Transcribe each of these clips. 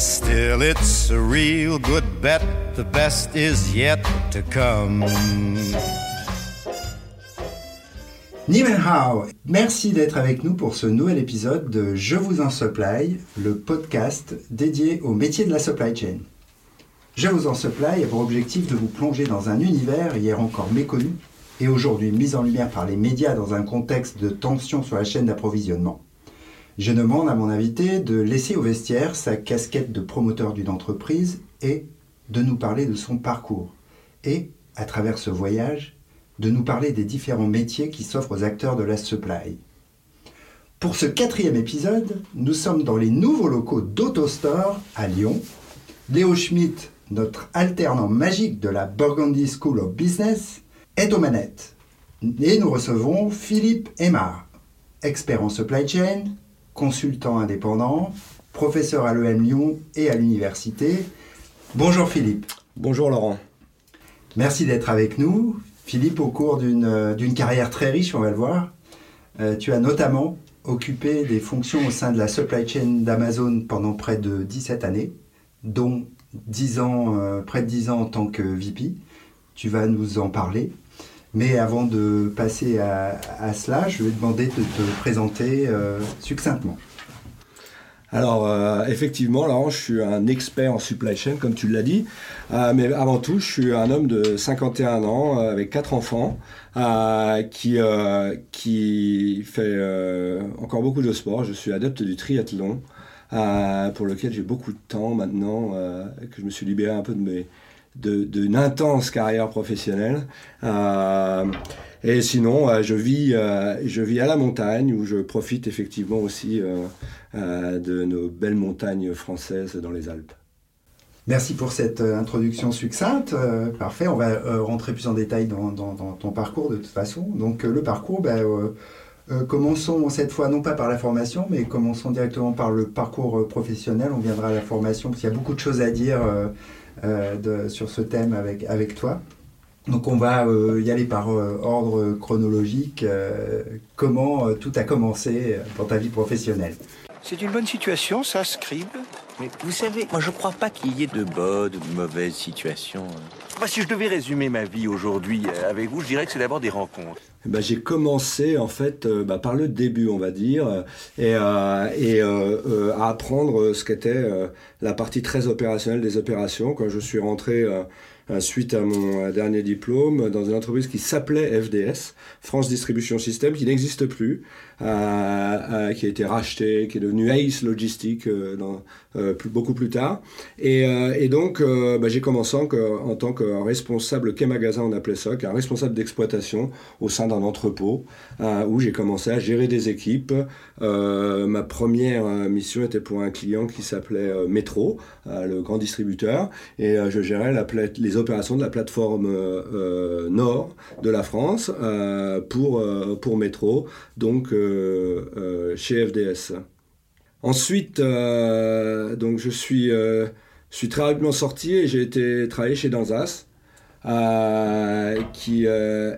Still, it's a real good bet. The best is yet to come. Merci d'être avec nous pour ce nouvel épisode de Je vous en supply, le podcast dédié au métier de la supply chain. Je vous en supply a pour objectif de vous plonger dans un univers hier encore méconnu et aujourd'hui mis en lumière par les médias dans un contexte de tension sur la chaîne d'approvisionnement. Je demande à mon invité de laisser au vestiaire sa casquette de promoteur d'une entreprise et de nous parler de son parcours. Et, à travers ce voyage, de nous parler des différents métiers qui s'offrent aux acteurs de la supply. Pour ce quatrième épisode, nous sommes dans les nouveaux locaux d'AutoStore à Lyon. Léo Schmitt, notre alternant magique de la Burgundy School of Business, est aux manettes. Et nous recevons Philippe Aymar, expert en supply chain, consultant indépendant, professeur à l'EM Lyon et à l'université. Bonjour Philippe. Bonjour Laurent. Merci d'être avec nous. Philippe, au cours euh, d'une carrière très riche, on va le voir, euh, tu as notamment occupé des fonctions au sein de la supply chain d'Amazon pendant près de 17 années, dont 10 ans, euh, près de 10 ans en tant que VP. Tu vas nous en parler. Mais avant de passer à, cela, je vais demander de te présenter succinctement. Alors, euh, effectivement, là, je suis un expert en supply chain, comme tu l'as dit. Euh, mais avant tout, je suis un homme de 51 ans, euh, avec quatre enfants, qui, qui fait encore beaucoup de sport. Je suis adepte du triathlon, pour lequel j'ai beaucoup de temps maintenant, que je me suis libéré un peu de mes d'une intense carrière professionnelle. Et sinon, euh, je, vis, euh, je vis à la montagne où je profite effectivement aussi euh, de nos belles montagnes françaises dans les Alpes. Merci pour cette introduction succincte. parfait, on va rentrer plus en détail dans, ton parcours de toute façon. Donc le parcours, ben, commençons cette fois non pas par la formation, mais commençons directement par le parcours professionnel. On viendra à la formation parce qu'il y a beaucoup de choses à dire de, sur ce thème avec, avec toi. Donc on va euh, y aller par euh, ordre chronologique. Euh, comment tout a commencé dans ta vie professionnelle C'est une bonne situation, ça, Scribe Mais vous savez, moi je crois pas qu'il y ait de bonnes ou de mauvaises situations. si je devais résumer ma vie aujourd'hui avec vous, je dirais que c'est d'abord des rencontres. Ben, j'ai commencé en fait bah, par le début, on va dire, et, et à apprendre ce qu'était la partie très opérationnelle des opérations. Quand je suis rentré euh, suite à mon euh, dernier diplôme dans une entreprise qui s'appelait FDS, France Distribution System, qui n'existe plus, euh, qui a été racheté, qui est devenu Ace Logistique beaucoup plus tard. Et, donc, bah, j'ai commencé en, en, tant que responsable quai magasin, on appelait ça, un responsable d'exploitation au sein d'un entrepôt, où j'ai commencé à gérer des équipes. ma première mission était pour un client qui s'appelait Metro, le grand distributeur, et je gérais la, les opérations de la plateforme euh, euh, nord de la France euh, pour, pour Métro, donc chez FDS. Ensuite, donc je suis, suis très rapidement sorti et j'ai été travailler chez Danzas. qui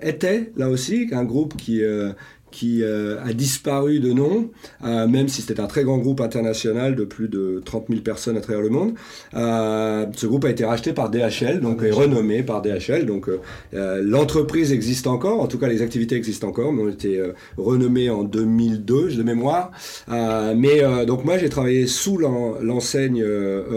était là aussi un groupe qui, qui euh, a disparu de nom, euh, même si c'était un très grand groupe international de plus de 30 000 personnes à travers le monde. Euh, ce groupe a été racheté par DHL, donc est renommé par DHL. Donc l'entreprise existe encore, en tout cas les activités existent encore, mais ont été renommées en 2002 de mémoire. mais donc moi j'ai travaillé sous l'enseigne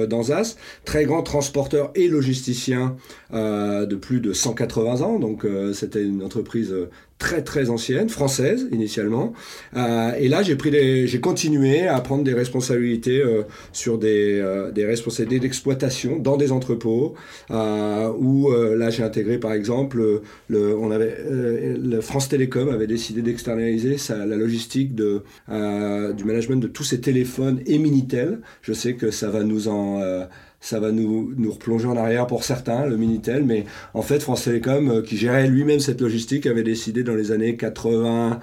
d'Anzas, très grand transporteur et logisticien de plus de 180 ans. Donc c'était une entreprise très très ancienne, française initialement. Euh, et là, j'ai pris j'ai continué à prendre des responsabilités euh, sur des, euh, des responsabilités d'exploitation dans des entrepôts. où là, j'ai intégré par exemple, le, on avait, le France Télécom avait décidé d'externaliser la logistique de, du management de tous ses téléphones et Minitel. Je sais que ça va nous en ça va nous, nous replonger en arrière pour certains, le Minitel, mais en fait, France Télécom, euh, qui gérait lui-même cette logistique, avait décidé dans les années 80,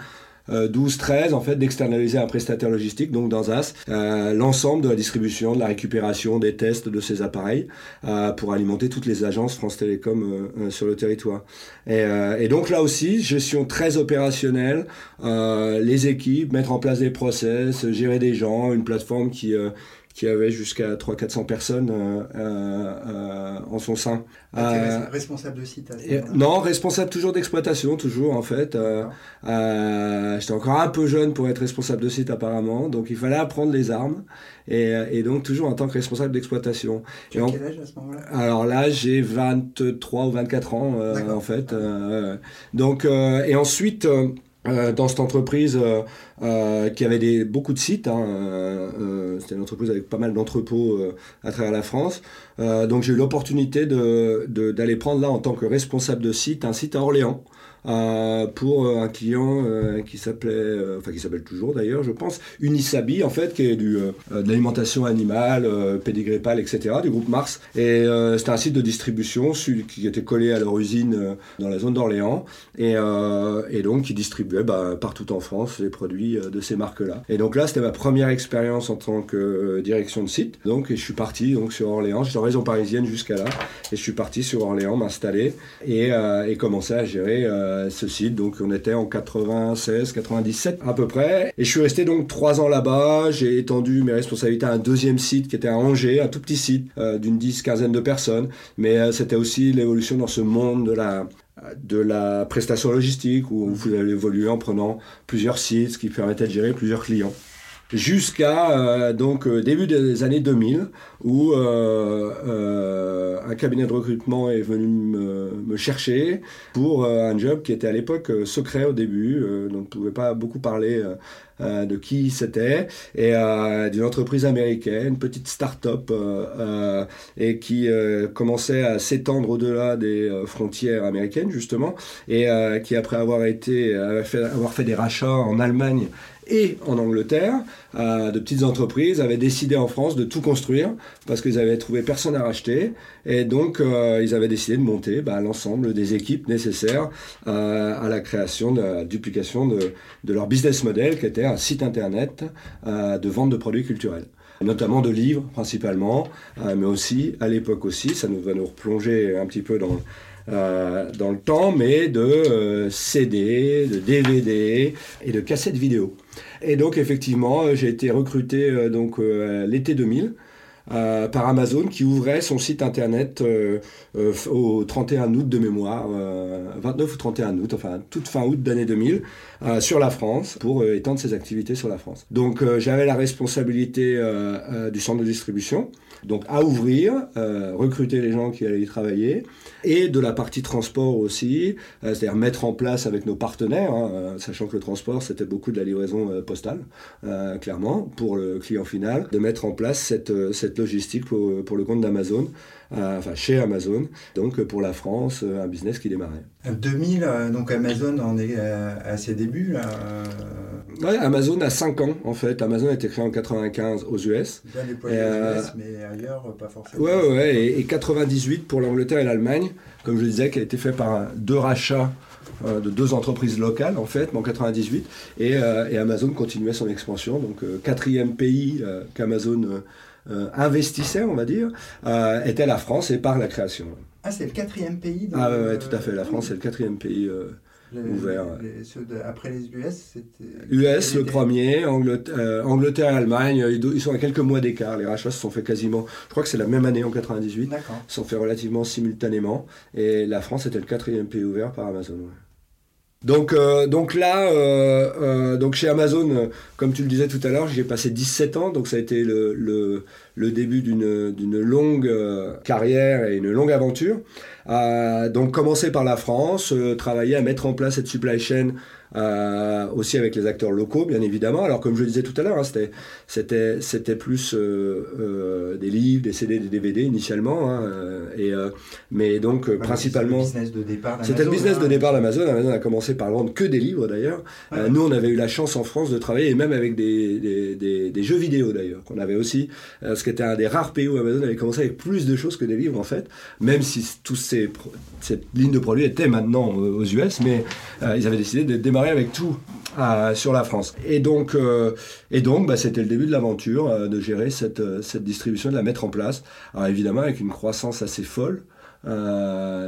12-13 en fait d'externaliser un prestataire logistique, donc dans AS, euh, l'ensemble de la distribution, de la récupération, des tests de ces appareils euh, pour alimenter toutes les agences France Télécom sur le territoire. Et, et, donc là aussi, gestion très opérationnelle, les équipes, mettre en place des process, gérer des gens, une plateforme qui qui avait jusqu'à 300-400 personnes en son sein. Ah, responsable de site Non, responsable toujours d'exploitation, toujours en fait. J'étais encore un peu jeune pour être responsable de site apparemment, donc il fallait apprendre les armes. Et, donc toujours en tant que responsable d'exploitation. Tu as quel âge à ce moment-là? Alors là, j'ai 23 ou 24 ans en fait. donc, et ensuite... Euh, dans cette entreprise euh, euh, qui avait des, beaucoup de sites. Hein, C'était une entreprise avec pas mal d'entrepôts à travers la France. donc j'ai eu l'opportunité d'aller prendre là en tant que responsable de site un site à Orléans. Euh, pour euh, un client euh, qui s'appelait, enfin qui s'appelle toujours d'ailleurs, je pense, Unisabi en fait, qui est du, de l'alimentation animale, pédigré pâle, etc., du groupe Mars. Et c'était un site de distribution qui était collé à leur usine dans la zone d'Orléans et, donc qui distribuait bah, partout en France les produits de ces marques-là. Et donc là, c'était ma première expérience en tant que direction de site. Donc et je suis parti donc sur Orléans, j'étais en région parisienne jusqu'à là, et je suis parti sur Orléans m'installer et commencer à gérer euh, ce site. Donc on était en 96, 97 à peu près. Et je suis resté donc trois ans là-bas. J'ai étendu mes responsabilités à un deuxième site qui était à Angers, un tout petit site euh, d'une dix, quinzaine de personnes. Mais euh, c'était aussi l'évolution dans ce monde de la, de la prestation logistique où vous allez évoluer en prenant plusieurs sites, ce qui permettait de gérer plusieurs clients jusqu'à euh, donc euh, début des années 2000 où euh, un cabinet de recrutement est venu me, chercher pour un job qui était à l'époque secret au début, donc on ne pouvait pas beaucoup parler de qui c'était, et d'une entreprise américaine, une petite start-up, et qui commençait à s'étendre au-delà des frontières américaines, justement, et qui, après avoir, été, avoir fait des rachats en Allemagne et en Angleterre, euh, de petites entreprises avaient décidé en France de tout construire parce qu'ils avaient trouvé personne à racheter. Et donc euh, ils avaient décidé de monter bah, l'ensemble des équipes nécessaires euh, à la création, de la duplication de, de, leur business model qui était un site internet de vente de produits culturels. Notamment de livres principalement, mais aussi à l'époque aussi, ça nous va nous replonger un petit peu dans, dans le temps, mais de CD, de DVD et de cassettes vidéo. Et donc effectivement, euh, j'ai été recruté euh, donc euh, l'été 2000. par Amazon qui ouvrait son site internet au 31 août de mémoire, 29 ou 31 août, enfin toute fin août d'année 2000, sur la France pour étendre ses activités sur la France. Donc j'avais la responsabilité du centre de distribution, donc à ouvrir, recruter les gens qui allaient y travailler, et de la partie transport aussi, euh, c'est-à-dire mettre en place avec nos partenaires, hein, euh, sachant que le transport c'était beaucoup de la livraison euh, postale, clairement, pour le client final, de mettre en place cette, logistique pour le compte d'Amazon. Enfin chez Amazon, donc pour la France, un business qui démarrait. 2000, donc Amazon en est à ses débuts là. Ouais, Amazon a 5 ans en fait. Amazon a été créé en 95 aux US. Bien déployé aux US, mais ailleurs pas forcément. Ouais, ouais, et, et 98 pour l'Angleterre et l'Allemagne comme je le disais, qui a été fait par deux rachats euh, de deux entreprises locales en fait, en 98, euh, et, Amazon continuait son expansion. Donc euh, quatrième pays qu'Amazon investissait, on va dire, était la France et par la création. Ah, c'est le quatrième pays Ah ouais, tout à fait. La France, c'est le quatrième pays ouvert. après les US, c'était. US le premier, euh, Angleterre, et Allemagne, ils, sont à quelques mois d'écart. Les rachats se sont faits quasiment, je crois que c'est la même année en 98, se sont faits relativement simultanément. Et la France était le quatrième pays ouvert par Amazon. Donc, euh, donc là, euh, donc chez Amazon, comme tu le disais tout à l'heure, j'ai passé 17 ans, donc ça a été le, le, le début d'une longue carrière et une longue aventure. Donc commencer par la France, euh, travailler à mettre en place cette supply chain euh, aussi avec les acteurs locaux, bien évidemment. Alors, comme je le disais tout à l'heure, hein, c'était, c'était, plus euh, des livres, des CD, des DVD initialement. Hein, et, mais donc, principalement. C'était le business de départ d'Amazon. Amazon a commencé par vendre que des livres d'ailleurs. nous, on avait eu la chance en France de travailler, et même avec des, des, des, jeux vidéo d'ailleurs, qu'on avait aussi. ce qui était un des rares pays où Amazon avait commencé avec plus de choses que des livres en fait, même si tous cette ligne de produits était maintenant aux US, mais euh, ils avaient décidé de démarrer avec tout euh, sur la France. Et donc, euh, et donc bah, c'était le début de l'aventure de gérer cette, cette distribution, de la mettre en place. Alors évidemment avec une croissance assez folle.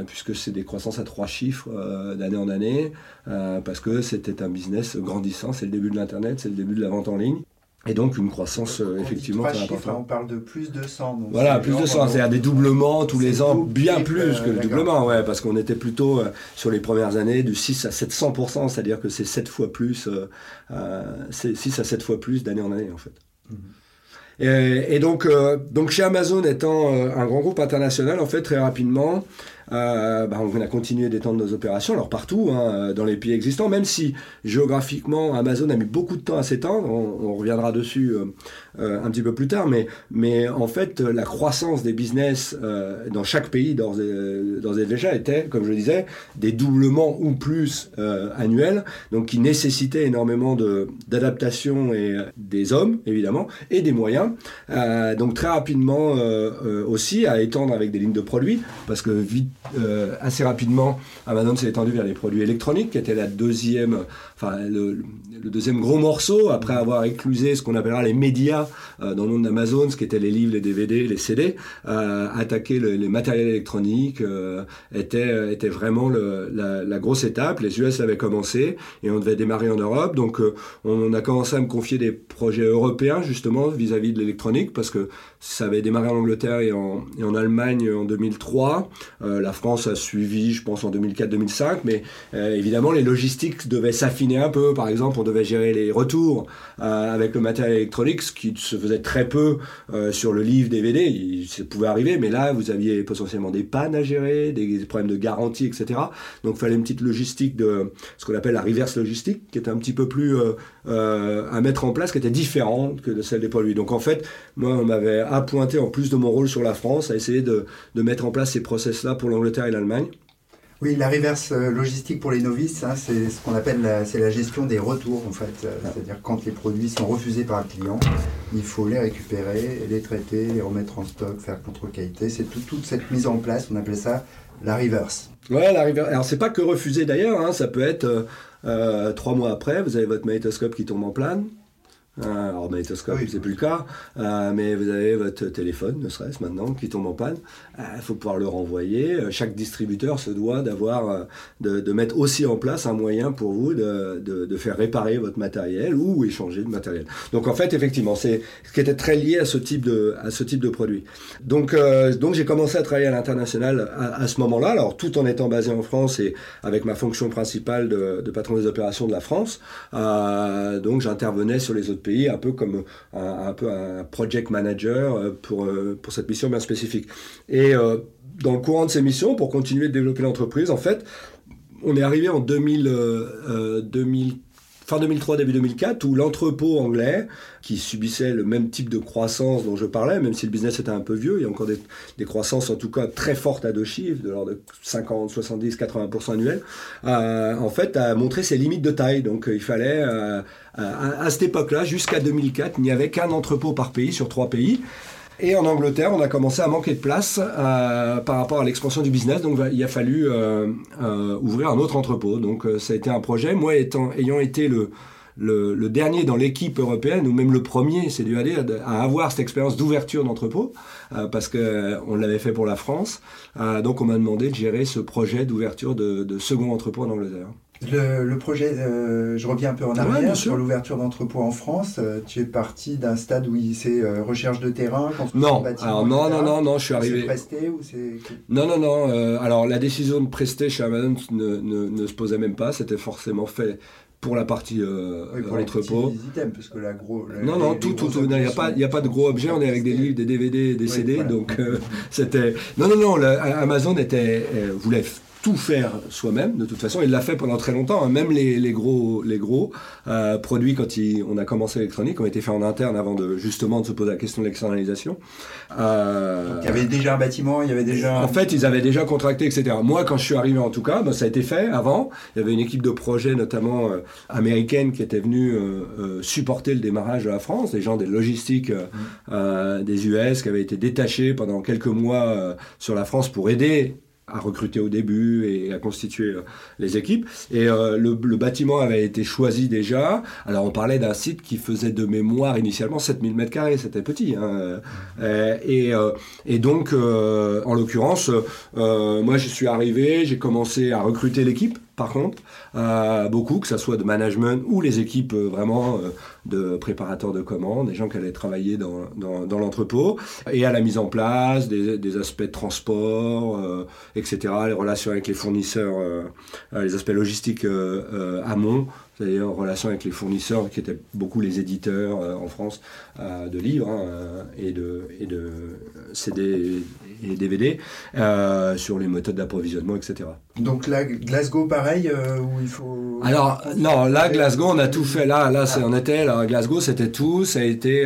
puisque c'est des croissances à trois chiffres d'année en année, parce que c'était un business grandissant, c'est le début de l'Internet, c'est le début de la vente en ligne. Et donc une croissance euh, effectivement très importante. on parle de plus de 100. donc Voilà, plus de genre, 100, euh, c'est-à-dire des doublements tous les ans, double, bien plus euh, que le doublement, ouais, parce qu'on était plutôt euh, sur les premières années du 6 à 700%, c'est-à-dire que c'est 7 fois plus, euh, euh, c'est 6 à 7 fois plus d'année en année en fait. Mhm. Et, et donc, euh, donc chez Amazon étant un grand groupe international, en fait, très rapidement, euh, bah, on a continué d'étendre nos opérations, alors partout, hein, dans les pays existants, même si géographiquement Amazon a mis beaucoup de temps à s'étendre, on, on reviendra dessus euh, euh, un petit peu plus tard, mais, mais en fait, la croissance des business euh, dans chaque pays d'ores et, déjà était, comme je disais, des doublements ou plus euh, annuels, donc qui nécessitaient énormément d'adaptation et euh, des hommes, évidemment, et des moyens. Euh, donc très rapidement euh, euh, aussi à étendre avec des lignes de produits, parce que vite, euh, assez rapidement, Amazon s'est étendu vers les produits électroniques, qui était la deuxième, enfin le, le deuxième gros morceau, après avoir éclusé ce qu'on appellera les médias euh, dans le monde d'Amazon, ce qui étaient les livres, les DVD, les CD, euh, attaquer le- les matériels électroniques euh, était, était vraiment le- la, la grosse étape. Les US avaient commencé et on devait démarrer en Europe, donc euh, on a commencé à me confier des projets européens justement vis-à-vis de l'électronique parce que ça avait démarré en Angleterre et en, et en Allemagne en 2003. Euh, la France a suivi, je pense, en 2004-2005, mais euh, évidemment les logistiques devaient s'affiner un peu. Par exemple, devait gérer les retours euh, avec le matériel électronique, ce qui se faisait très peu euh, sur le livre DVD. Il, ça pouvait arriver, mais là, vous aviez potentiellement des pannes à gérer, des, problèmes de garantie, etc. Donc, il fallait une petite logistique de ce qu'on appelle la reverse logistique, qui était un petit peu plus euh, à mettre en place, qui était différente que de celle des produits. Donc, en fait, moi, on m'avait appointé, en plus de mon rôle sur la France, à essayer de, de mettre en place ces process-là pour l'Angleterre et l'Allemagne. Oui, la reverse euh, logistique pour les novices, hein, c'est ce qu'on appelle la, c'est la gestion des retours en fait. Euh, C'est-à-dire quand les produits sont refusés par un client, il faut les récupérer, les traiter, les remettre en stock, faire contrôle qualité. C'est tout- toute cette mise en place, on appelle ça la reverse. Ouais, la rivière. Alors, c'est pas que refusé d'ailleurs, hein, ça peut être euh, trois mois après, vous avez votre magnétoscope qui tombe en panne. Euh, alors, magnétoscope, Oui. c'est plus le cas, euh, mais vous avez votre téléphone, ne serait-ce maintenant, qui tombe en panne. Il faut pouvoir le renvoyer. Euh, Chaque distributeur se doit d'avoir, euh, de, de mettre aussi en place un moyen pour vous de, de, de faire réparer votre matériel ou échanger de matériel. Donc, en fait, effectivement, c'est ce qui était très lié à ce type de, à ce type de produit. Donc, euh, donc j'ai commencé à travailler à l'international à, à ce moment-là, alors tout en étant basé en France et avec ma fonction principale de, de patron des opérations de la France. Euh, donc j'intervenais sur les autres pays un peu comme un, peu un project manager euh, pour, euh, pour cette mission bien spécifique. Et euh, dans le courant de ces missions, pour continuer de développer l'entreprise, en fait, on est arrivé en 2000, euh, euh, 2000 fin 2003, début 2004, où l'entrepôt anglais, qui subissait le même type de croissance dont je parlais, même si le business était un peu vieux, il y a encore des, croissances en tout cas très fortes à deux chiffres, de l'ordre de 50, 70, 80% annuels, euh, en fait a montré ses limites de taille. Donc euh, il fallait, euh, à, à cette époque-là, jusqu'à 2004, il n'y avait qu'un entrepôt par pays sur trois pays. Et en Angleterre, on a commencé à manquer de place euh, par rapport à l'expansion du business. Donc, il a fallu euh, euh, ouvrir un autre entrepôt. Donc, ça a été un projet. Moi, étant, ayant été le, dernier dans l'équipe européenne, ou même le premier, c'est dû aller à, avoir cette expérience d'ouverture d'entrepôt, parce qu'on l'avait fait pour la France. Donc, on m'a demandé de gérer ce projet d'ouverture de second entrepôt en Angleterre. Le, le projet, euh, je reviens un peu en arrière sur l'ouverture d'entrepôt en France. Euh, tu es parti d'un stade où il- c'est euh, recherche de terrain, construction Non, alors non, non, non, non, je suis C'est arrivé. presté ou c'est Non, non, non. alors la décision de prester chez Amazon ne, ne, ne se posait même pas. C'était forcément fait pour la partie euh, oui, pour les entrepôt. items, parce que la gros. la- Non, non, les- tout, les tout, tout. Il n'y a pas, sont- il y a pas de gros objets. On est avec des livres, des DVD, des Oui, CD. voilà. Donc euh, c'était. Non, non, non. le- Amazon était euh, voulait tout faire soi-même. De toute façon, il l'a fait pendant très longtemps. hein. Même les, les gros, les gros euh, produits quand il- on a commencé l'électronique ont été faits en interne avant de justement de se poser la question de l'externalisation. Euh, Il y avait déjà un bâtiment, il y avait déjà. en fait, ils avaient déjà contracté, etc. Moi, quand je suis arrivé, en tout cas, ben, ça a été fait avant. Il y avait une équipe de projet, notamment euh, américaine, qui était venue euh, euh, supporter le démarrage de la France. Des gens des logistiques euh, euh, des US qui avaient été détachés pendant quelques mois euh, sur la France pour aider à recruter au début et à constituer euh, les équipes. Et euh, le, bâtiment avait été choisi déjà. Alors on parlait d'un site qui faisait de mémoire initialement 7000 mètres carrés, c'était petit. hein. Euh, et, et donc, en l'occurrence, moi je suis arrivé, j'ai commencé à recruter l'équipe. Par contre, beaucoup, que ce soit de management ou les équipes vraiment de préparateurs de commandes, des gens qui allaient travailler dans, dans, l'entrepôt, et à la mise en place des, aspects de transport, etc., les relations avec les fournisseurs, les aspects logistiques amont, c'est-à-dire en relation avec les fournisseurs qui étaient beaucoup les éditeurs euh, en France euh, de livres hein, et, de, et de CD et DVD euh, sur les méthodes d'approvisionnement, etc. Donc là, Glasgow, pareil, où il faut... Alors, non, là, Glasgow, on a tout fait. Là, là c'est, on était, là, Glasgow, c'était tout. Ça a été...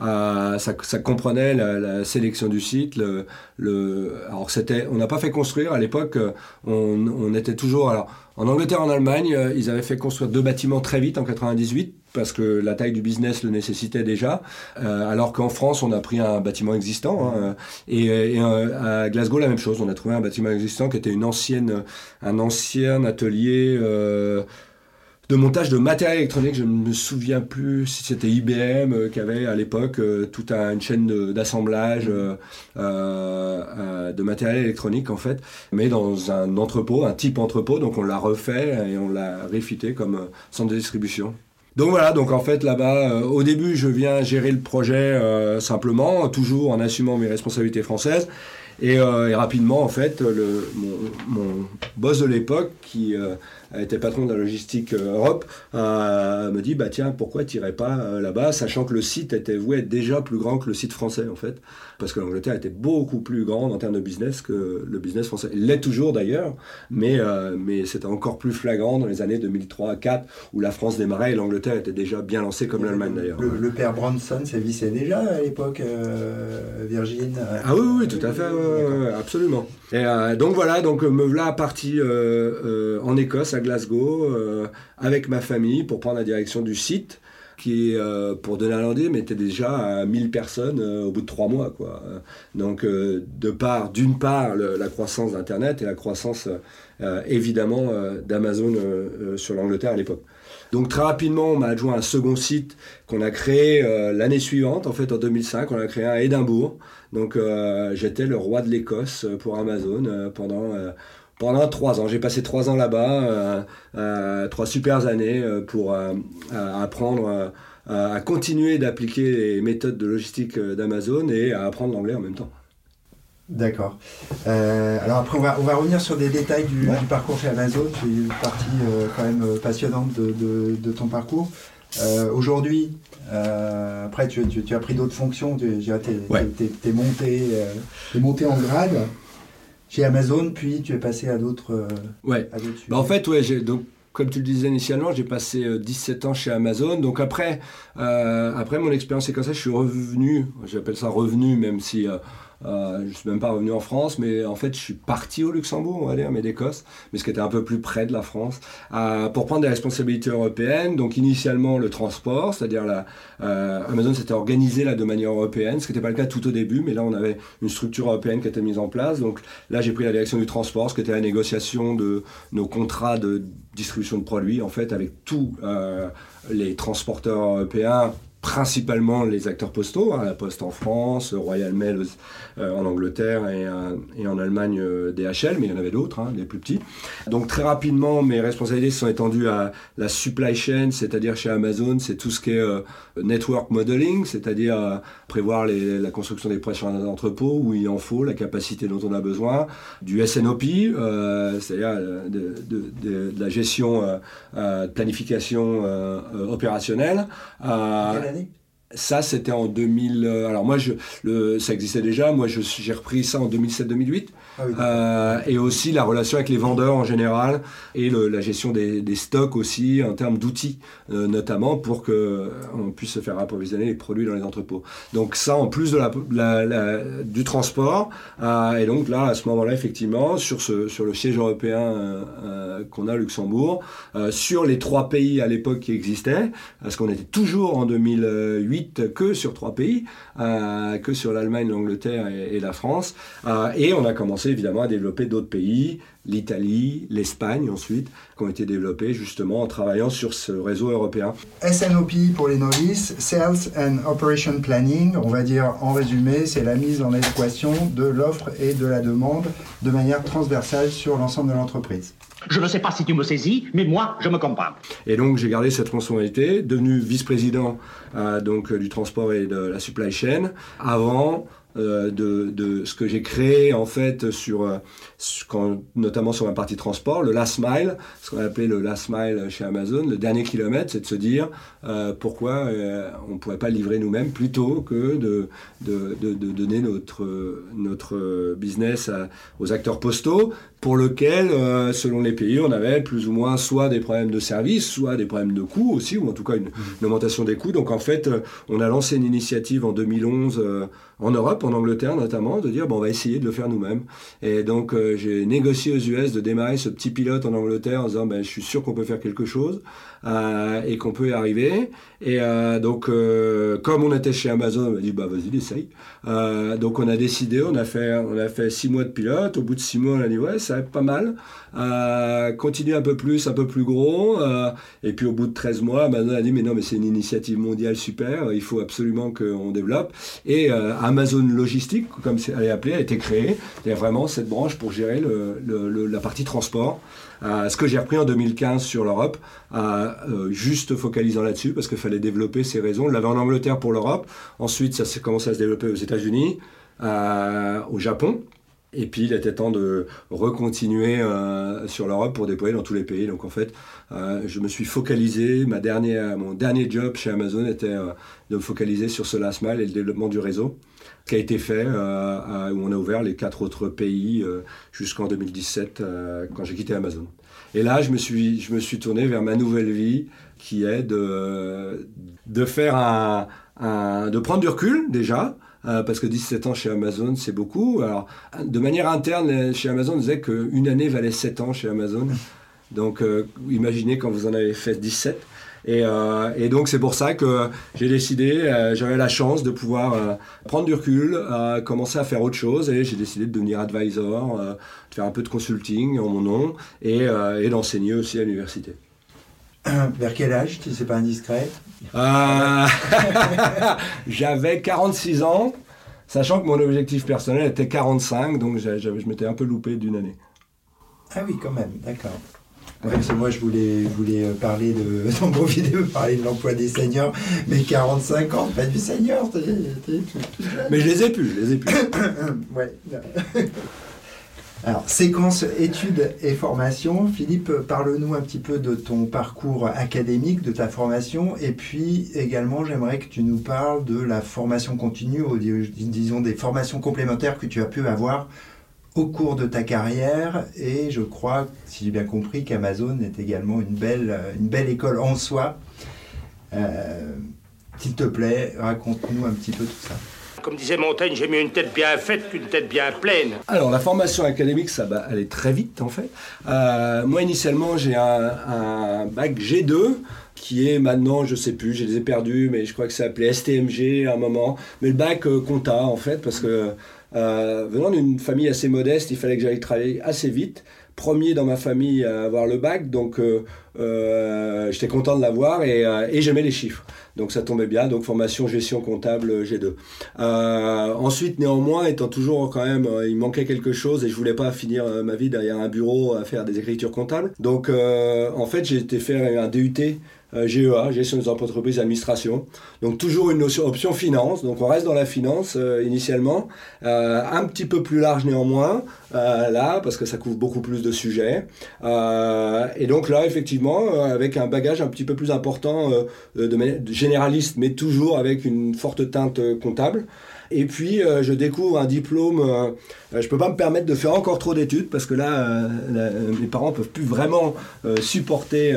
ça, ça, comprenait la, sélection du site. Le, le alors c'était, on n'a pas fait construire à l'époque. On, on était toujours. Alors, en Angleterre, en Allemagne, euh, ils avaient fait construire deux bâtiments très vite en 98 parce que la taille du business le nécessitait déjà, euh, alors qu'en France, on a pris un bâtiment existant. Hein, et, euh, à Glasgow, la même chose. On a trouvé un bâtiment existant qui était une ancienne, un ancien atelier de montage de matériel électronique. Je ne me souviens plus si c'était IBM euh, qui avait à l'époque euh, toute une chaîne d'assemblage euh, de matériel électronique en fait, mais dans un entrepôt, un type entrepôt. Donc on l'a refait et on l'a réfité comme centre de distribution. Donc voilà, donc en fait là-bas, au début je viens gérer le projet simplement, toujours en assumant mes responsabilités françaises. Et, rapidement, en fait, le, mon, boss de l'époque, qui était patron de la logistique euh, Europe, euh, me dit bah tiens pourquoi t'irais pas euh, là-bas, sachant que le site était voué être déjà plus grand que le site français en fait, parce que l'Angleterre était beaucoup plus grande en termes de business que le business français. Il l'est toujours d'ailleurs, mais mais c'était encore plus flagrant dans les années 2003-2004 où la France démarrait et l'Angleterre était déjà bien lancée comme l'Allemagne d'ailleurs. Le, père Branson sévissait déjà à l'époque, Virgin. Ah oui oui tout à fait, absolument. Et donc voilà donc me voilà parti en Écosse Glasgow euh, avec ma famille pour prendre la direction du site qui, euh, pour idée, mettait déjà à 1000 personnes euh, au bout de trois mois. Quoi. Donc, de part, d'une part, la croissance d'Internet et la croissance, évidemment, d'Amazon sur l'Angleterre à l'époque. Donc, très rapidement, on m'a adjoint un second site qu'on a créé l'année suivante, en fait, en 2005. On a créé un à Édimbourg. Donc, j'étais le roi de l'Écosse pour Amazon pendant pendant trois ans. J'ai passé trois ans là-bas, euh, euh, trois super années euh, pour apprendre à continuer d'appliquer les méthodes de logistique d'Amazon et à apprendre l'anglais en même temps. D'accord. alors après, on va, on va, revenir sur des détails du, parcours chez Amazon. C'est une partie quand même passionnante de, de, ton parcours. Aujourd'hui, après, tu, tu, as pris d'autres fonctions. Tu es, monté, es monté en grade chez Amazon, puis tu es passé à d'autres. Euh, ouais. Bah, en fait, ouais, donc comme tu le disais initialement, j'ai passé 17 euh, ans chez Amazon. Donc après, euh, après mon expérience est comme ça, je suis revenu, j'appelle ça revenu, même si euh, je ne suis même pas revenu en France, mais en fait, je suis parti au Luxembourg, on va dire, mais d'Écosse, mais ce qui était un peu plus près de la France, euh, pour prendre des responsabilités européennes. Donc, initialement, le transport, c'est-à-dire la, euh, Amazon s'était organisé là de manière européenne, ce qui n'était pas le cas tout au début, mais là, on avait une structure européenne qui était mise en place. Donc, là, j'ai pris la direction du transport, ce qui était la négociation de nos contrats de distribution de produits, en fait, avec tous les transporteurs européens principalement les acteurs postaux, hein, la Poste en France, Royal Mail euh, en Angleterre et, euh, en Allemagne euh, DHL, mais il y en avait d'autres, hein, les plus petits. Donc très rapidement, mes responsabilités se sont étendues à la supply chain, c'est-à-dire chez Amazon, c'est tout ce qui est network modeling, c'est-à-dire prévoir les, la construction des pressions dans entrepôts où il en faut, la capacité dont on a besoin, du SNOP, c'est-à-dire de, de, de, la gestion, de planification opérationnelle. Ça, c'était en 2000. Euh, alors, moi, je, le, ça existait déjà. Moi, j'ai repris ça en 2007-2008. Ah euh, et aussi la relation avec les vendeurs en général et la gestion des, stocks aussi en termes d'outils, euh, notamment pour qu'on puisse se faire approvisionner les produits dans les entrepôts. Donc, ça, en plus de la, du transport. et donc, là, à ce moment-là, effectivement, sur, ce, sur le siège européen qu'on a à Luxembourg, sur les trois pays à l'époque qui existaient, parce qu'on était toujours en 2008 que sur trois pays, euh, que sur l'Allemagne, l'Angleterre et, la France. Euh, et on a commencé évidemment à développer d'autres pays, l'Italie, l'Espagne ensuite, qui ont été développés justement en travaillant sur ce réseau européen. SNOP pour les novices, Sales and Operation Planning, on va dire en résumé, c'est la mise en équation de l'offre et de la demande de manière transversale sur l'ensemble de l'entreprise. Je ne sais pas si tu me saisis, mais moi, je me comprends. Et donc j'ai gardé cette fonctionnalité, devenu vice-président euh, donc du transport et de la supply chain. Avant, euh, de, ce que j'ai créé en fait sur, euh, notamment sur ma partie transport, le last mile, ce qu'on appelait le last mile chez Amazon, le dernier kilomètre, c'est de se dire euh, pourquoi euh, on ne pourrait pas livrer nous-mêmes plutôt que de, de, donner notre, notre business aux acteurs postaux pour lequel, euh, selon les pays, on avait plus ou moins soit des problèmes de service, soit des problèmes de coûts aussi, ou en tout cas une, augmentation des coûts. Donc en fait, on a lancé une initiative en 2011 en Europe, en Angleterre notamment, de dire bon, on va essayer de le faire nous-mêmes. Et donc euh, j'ai négocié aux US de démarrer ce petit pilote en Angleterre en disant ben, je suis sûr qu'on peut faire quelque chose euh, et qu'on peut y arriver. Et euh, donc euh, comme on était chez Amazon, on m'a dit bah vas-y essaye. Euh, donc on a décidé, on a fait on a fait six mois de pilote. Au bout de six mois, on a dit ouais ça va être pas mal. Euh, continue un peu plus, un peu plus gros. et puis au bout de 13 mois, Amazon a dit mais non mais c'est une initiative mondiale super, il faut absolument qu'on développe. Et Amazon Logistique, comme elle est appelée, a été créée. Il y a vraiment cette branche pour gérer le, le, la partie transport. Ce que j'ai repris en 2015 sur l'Europe, euh, juste focalisant là-dessus, parce qu'il fallait développer ces raisons. On l'avait en Angleterre pour l'Europe. Ensuite, ça s'est commencé à se développer aux États-Unis, euh, au Japon. Et puis il était temps de recontinuer euh, sur l'Europe pour déployer dans tous les pays. Donc en fait, je me suis focalisé, mon dernier job chez Amazon était de me focaliser sur ce last et le développement du réseau, qui a été fait, euh, où on a ouvert les quatre autres pays jusqu'en 2017 quand j'ai quitté Amazon. Et là, je me, suis, je me suis tourné vers ma nouvelle vie, qui est de, de faire un, un de prendre du recul déjà, euh, parce que 17 ans chez Amazon, c'est beaucoup. Alors, de manière interne, chez Amazon, on disait qu'une année valait 7 ans chez Amazon. Donc, euh, imaginez quand vous en avez fait 17. Et, euh, et donc, c'est pour ça que j'ai décidé, euh, j'avais la chance de pouvoir euh, prendre du recul, commencer à faire autre chose. Et j'ai décidé de devenir advisor, de faire un peu de consulting en mon nom et, et d'enseigner aussi à l'université. Vers quel âge, si c'est pas indiscret? Euh... J'avais 46 ans, sachant que mon objectif personnel était 45, donc je m'étais un peu loupé d'une année. Ah oui, quand même, d'accord. Ouais, parce que moi, je voulais, je voulais parler de, dans vidéos, parler de l'emploi des seniors, mais 45 ans, pas du senior. Mais je les ai plus, je les ai plus. ouais. Alors, séquence études et formation. Philippe, parle-nous un petit peu de ton parcours académique, de ta formation, et puis également, j'aimerais que tu nous parles de la formation continue, ou disons des formations complémentaires que tu as pu avoir au cours de ta carrière. Et je crois, si j'ai bien compris, qu'Amazon est également une belle, une belle école en soi. Euh, S'il te plaît, raconte-nous un petit peu tout ça. Comme disait Montaigne, j'ai mieux une tête bien faite qu'une tête bien pleine. Alors, la formation académique, ça va aller très vite, en fait. Euh, moi, initialement, j'ai un, un, bac G2, qui est maintenant, je sais plus, je les ai perdus, mais je crois que ça s'appelait STMG à un moment. Mais le bac euh, compta, en fait, parce que euh, venant d'une famille assez modeste, il fallait que j'aille travailler assez vite premier dans ma famille à avoir le bac, donc euh, euh, j'étais content de l'avoir et, et j'aimais les chiffres. Donc ça tombait bien, donc formation gestion comptable G2. Euh, ensuite, néanmoins, étant toujours quand même, il manquait quelque chose et je voulais pas finir ma vie derrière un bureau à faire des écritures comptables. Donc en fait, j'ai été faire un DUT GEA, gestion des entreprises administration. Donc toujours une notion, option finance. Donc on reste dans la finance euh, initialement, euh, un petit peu plus large néanmoins là parce que ça couvre beaucoup plus de sujets. et donc là effectivement avec un bagage un petit peu plus important de généraliste, mais toujours avec une forte teinte comptable. Et puis, euh, je découvre un diplôme. Euh, je peux pas me permettre de faire encore trop d'études parce que là, euh, mes parents peuvent plus vraiment supporter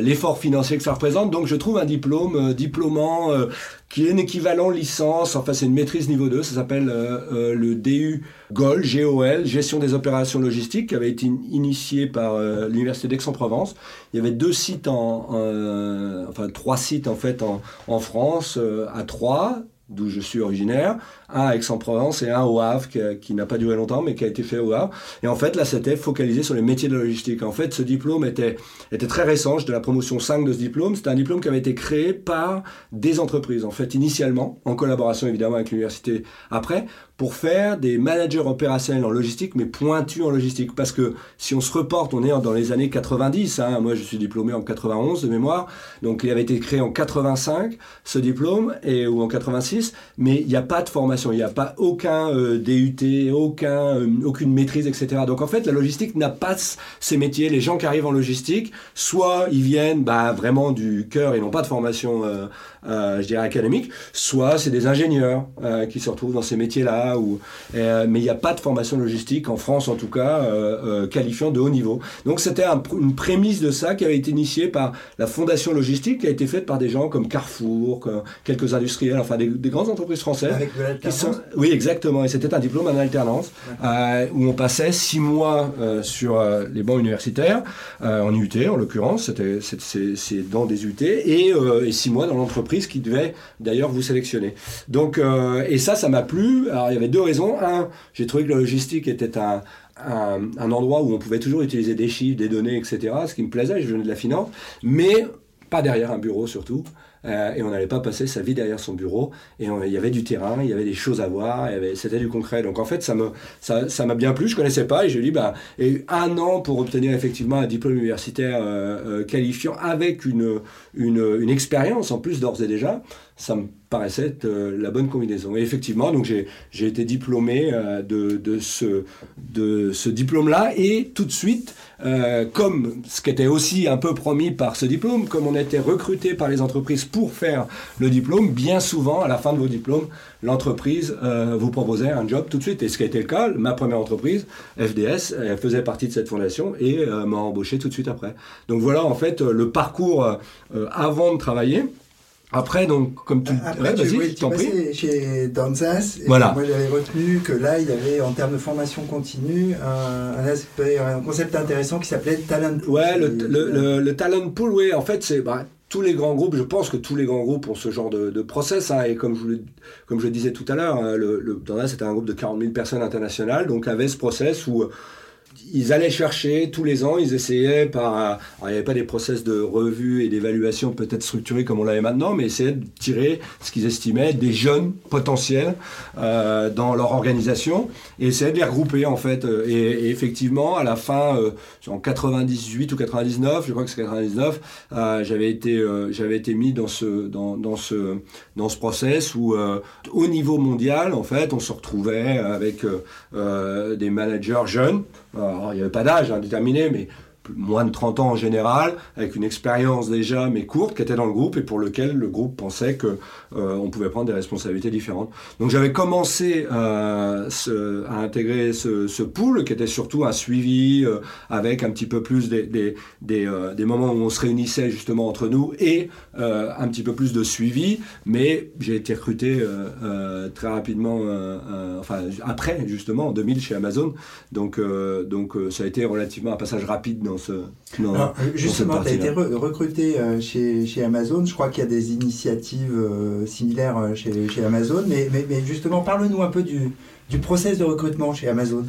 l'effort financier que ça représente. Donc, je trouve un diplôme diplômant qui est un équivalent licence, enfin c'est une maîtrise niveau 2, ça s'appelle le DU GOL, GOL, Gestion des opérations logistiques, qui avait été initié par l'Université d'Aix-en-Provence. Il y avait deux sites, en, enfin trois sites en fait en, en France, à Troyes, d'où je suis originaire, un à Aix-en-Provence et un au Havre, qui, n'a pas duré longtemps, mais qui a été fait au Havre. Et en fait, là, c'était focalisé sur les métiers de la logistique. En fait, ce diplôme était, était très récent, de la promotion 5 de ce diplôme. C'était un diplôme qui avait été créé par des entreprises, en fait, initialement, en collaboration évidemment avec l'université après, pour faire des managers opérationnels en logistique, mais pointus en logistique. Parce que si on se reporte, on est dans les années 90. Hein. Moi, je suis diplômé en 91 de mémoire. Donc, il avait été créé en 85, ce diplôme, et, ou en 86. Mais il n'y a pas de formation. Il n'y a pas aucun euh, DUT, euh, aucune maîtrise, etc. Donc, en fait, la logistique n'a pas ces métiers. Les gens qui arrivent en logistique, soit ils viennent bah, vraiment du cœur et n'ont pas de formation, euh, je dirais, académique, soit c'est des ingénieurs qui se retrouvent dans ces métiers-là euh, mais il n'y a pas de formation logistique, en France en tout cas, euh, euh, qualifiant de haut niveau. Donc c'était une prémisse de ça qui avait été initiée par la fondation logistique, qui a été faite par des gens comme Carrefour, quelques industriels, enfin des, grandes entreprises françaises. Avec de l'alternance? Oui, exactement. Et c'était un diplôme en alternance, où on passait six mois sur les bancs universitaires, en UT en l'occurrence, c'est dans des UT, et, et six mois dans l'entreprise qui devait d'ailleurs vous sélectionner. Donc, et ça, ça m'a plu. Alors, il y avait deux raisons. Un, j'ai trouvé que la logistique était un, un, endroit où on pouvait toujours utiliser des chiffres, des données, etc. Ce qui me plaisait, je venais de la finance, mais pas derrière un bureau surtout. Euh, et on n'allait pas passer sa vie derrière son bureau. Et il y avait du terrain, il y avait des choses à voir, c'était du concret. Donc en fait, ça m'a ça, ça bien plu. Je connaissais pas et j'ai dit bah et un an pour obtenir effectivement un diplôme universitaire euh, euh, qualifiant avec une, une, une expérience en plus d'ores et déjà ça me paraissait euh, la bonne combinaison. Et effectivement, donc j'ai été diplômé euh, de, de, ce, de ce diplôme-là et tout de suite, euh, comme ce qui était aussi un peu promis par ce diplôme, comme on était recruté par les entreprises pour faire le diplôme, bien souvent, à la fin de vos diplômes, l'entreprise vous proposait un job tout de suite. Et ce qui a été le cas, ma première entreprise, FDS, elle faisait partie de cette fondation et m'a embauché tout de suite après. Donc voilà en fait le parcours avant de travailler. Après, donc, comme tu... Après, oui, tu chez Danzas, et voilà. moi j'avais retenu que là, il y avait, en termes de formation continue, un, aspect, un concept intéressant qui s'appelait Talent Pool. Ouais, le, le, le, Talent Pool, oui, en fait, c'est... Bah, tous les grands groupes, je pense que tous les grands groupes ont ce genre de, de process. Hein, et comme je, comme je le disais tout à l'heure, hein, le, le, c'était un groupe de 40 000 personnes internationales, donc avait ce process où ils allaient chercher tous les ans, ils essayaient par. Alors, il n'y avait pas des process de revue et d'évaluation peut-être structurés comme on l'avait maintenant, mais essayaient de tirer ce qu'ils estimaient des jeunes potentiels euh, dans leur organisation et essayaient de les regrouper en fait. Et, effectivement, à la fin, euh, en 98 ou 99, je crois que c'est 99, euh, j'avais été, j'avais été mis dans ce, dans, dans ce, dans ce process où, au niveau mondial, en fait, on se retrouvait avec des managers jeunes alors, il n'y avait pas d'âge indéterminé, mais moins de 30 ans en général, avec une expérience déjà mais courte qui était dans le groupe et pour lequel le groupe pensait que euh, on pouvait prendre des responsabilités différentes. Donc j'avais commencé euh, à intégrer ce, pool qui était surtout un suivi euh, avec un petit peu plus des, des, des, moments où on se réunissait justement entre nous et un petit peu plus de suivi, mais j'ai été recruté très rapidement, enfin après justement en 2000 chez Amazon, donc, donc ça a été relativement un passage rapide justement, tu as été recruté euh, chez, chez, Amazon. Je crois qu'il y a des initiatives euh, similaires euh, chez, chez, Amazon. Mais, mais, mais justement, parle-nous un peu du, du process de recrutement chez Amazon.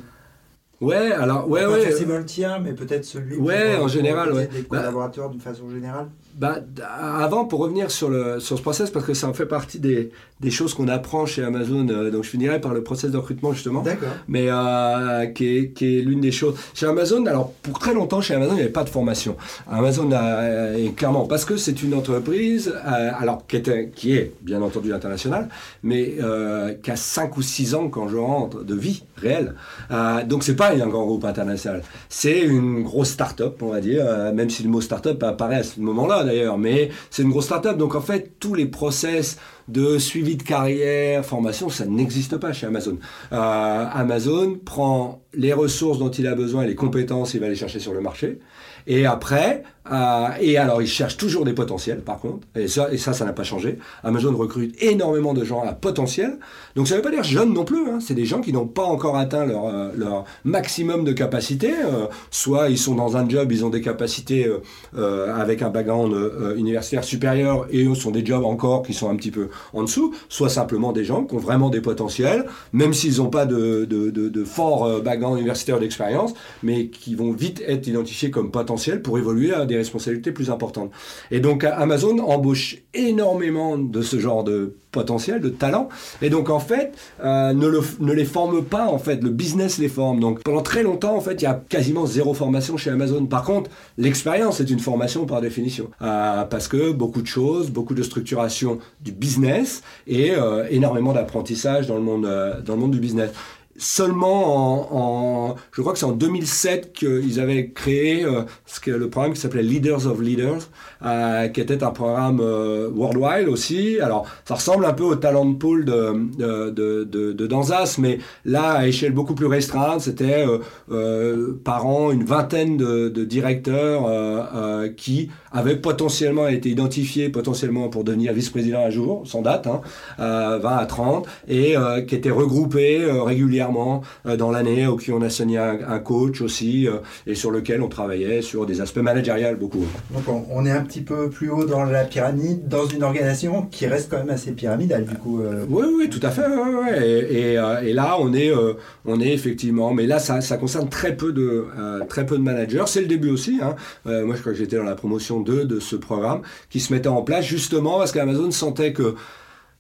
Ouais, alors, ouais, ouais. C'est le tien, mais peut-être celui ouais, en général, ouais. des bah, collaborateurs d'une façon générale bah, avant, pour revenir sur, le, sur ce process, parce que ça en fait partie des, des choses qu'on apprend chez Amazon, euh, donc je finirai par le process de recrutement justement, D'accord. mais euh, qui est, qui est l'une des choses. Chez Amazon, alors pour très longtemps, chez Amazon, il n'y avait pas de formation. Amazon, a, clairement, parce que c'est une entreprise, euh, alors qui, était, qui est bien entendu internationale, mais qui a 5 ou 6 ans quand je rentre de vie réelle. donc c'est pas un grand groupe international, c'est une grosse start-up, on va dire, même si le mot start-up apparaît à ce moment-là d'ailleurs, mais c'est une grosse startup. Donc en fait, tous les process de suivi de carrière, formation, ça n'existe pas chez Amazon. Euh, Amazon prend les ressources dont il a besoin et les compétences, il va les chercher sur le marché. Et après, Euh, et alors, ils cherchent toujours des potentiels, par contre. Et ça, ça, n'a pas changé. Amazon recrute énormément de gens à potentiel. Donc, ça ne veut pas dire jeunes non plus. Hein. C'est des gens qui n'ont pas encore atteint leur, euh, maximum de capacité. Euh, soit ils sont dans un job, ils ont des capacités avec un background universitaire supérieur et eux sont des jobs encore qui sont un petit peu en dessous. Soit simplement des gens qui ont vraiment des potentiels, même s'ils n'ont pas de, de fort background universitaire d'expérience, mais qui vont vite être identifiés comme potentiels pour évoluer à des responsabilités plus importantes. Et donc Amazon embauche énormément de ce genre de potentiel, de talent, et donc en fait euh, ne, le, ne, les forme pas en fait, le business les forme. Donc pendant très longtemps en fait il y a quasiment zéro formation chez Amazon. Par contre l'expérience est une formation par définition, euh, parce que beaucoup de choses, beaucoup de structuration du business et euh, énormément d'apprentissage dans le monde dans le monde du business seulement en, je crois que c'est en 2007 qu'ils avaient créé euh, ce que, le programme qui s'appelait Leaders of Leaders, euh, qui était un programme euh, worldwide aussi. Alors, ça ressemble un peu au talent pool de, de, de, de, Danzas, mais là, à échelle beaucoup plus restreinte, c'était par an une vingtaine de, directeurs qui avaient potentiellement été identifiés potentiellement pour devenir vice-président un jour, sans date, hein, 20 à 30, et qui étaient regroupés régulièrement euh, dans l'année, au qui on a signé un, coach aussi, euh, et sur lequel on travaillait sur des aspects managériels beaucoup. Donc on, est un petit peu plus haut dans la pyramide, dans une organisation qui reste quand même assez pyramidale du coup. Euh. Oui, oui, tout à fait. Et, et, là, on est, on est effectivement, mais là, ça, ça concerne très peu de, très peu de managers. C'est le début aussi. Hein. moi, je crois que j'étais dans la promotion 2 de ce programme qui se mettait en place justement parce qu'Amazon sentait que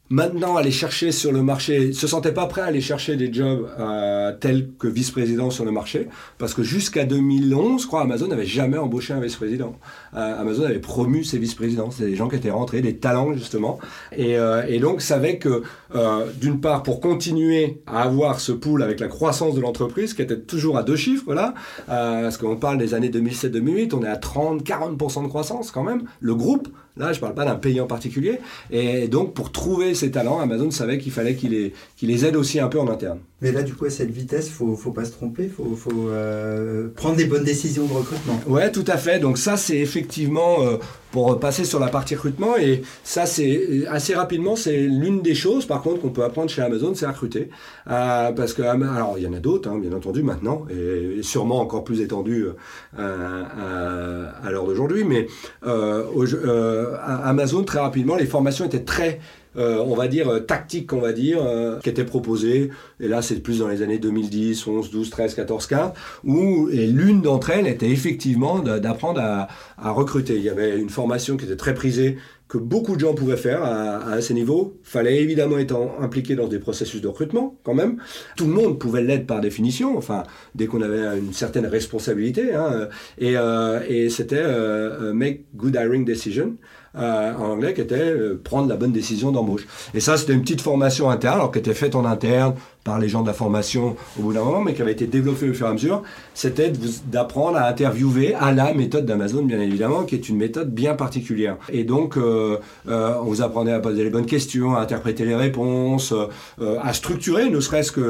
maintenant aller chercher sur le marché, se sentait pas prêt à aller chercher des jobs euh, tels que vice-président sur le marché, parce que jusqu'à 2011, je crois, Amazon n'avait jamais embauché un vice-président. Euh, Amazon avait promu ses vice-présidents, c'était des gens qui étaient rentrés, des talents justement, et, euh, donc savait que d'une part pour continuer à avoir ce pool avec la croissance de l'entreprise, qui était toujours à deux chiffres là, parce qu'on parle des années 2007-2008, on est à 30-40% de croissance quand même, le groupe. Là, je ne parle pas d'un pays en particulier. Et donc, pour trouver ces talents, Amazon savait qu'il fallait qu'il les, aide aussi un peu en interne. Mais là, du coup, à cette vitesse, ne faut pas se tromper, faut, faut euh, prendre des bonnes décisions de recrutement. Ouais, tout à fait. Donc ça, c'est effectivement euh, pour passer sur la partie recrutement. Et ça, c'est assez rapidement, c'est l'une des choses, par contre, qu'on peut apprendre chez Amazon, c'est recruter. Euh, parce que, alors, il y en a d'autres, hein, bien entendu, maintenant, et, sûrement encore plus étendu à l'heure d'aujourd'hui. Mais Amazon, très rapidement, les formations étaient très euh, on va dire, euh, tactique, on va dire, euh, qui était proposée. Et là, c'est plus dans les années 2010, 11, 12, 13, 14, 15, où l'une d'entre elles était effectivement d'apprendre à, recruter. Il y avait une formation qui était très prisée que beaucoup de gens pouvaient faire à, ces niveaux. Fallait évidemment être impliqué dans des processus de recrutement, quand même. Tout le monde pouvait l'être par définition, enfin, dès qu'on avait une certaine responsabilité. Hein. Et, et c'était Make Good Hiring Decision. Euh, en anglais, qui était euh, prendre la bonne décision d'embauche. Et ça, c'était une petite formation interne, alors qui était faite en interne par les gens de la formation au bout d'un moment, mais qui avait été développée au fur et à mesure. C'était d'apprendre à interviewer à la méthode d'Amazon, bien évidemment, qui est une méthode bien particulière. Et donc, euh, on vous apprenait à poser les bonnes questions, à interpréter les réponses, à structurer, ne serait-ce que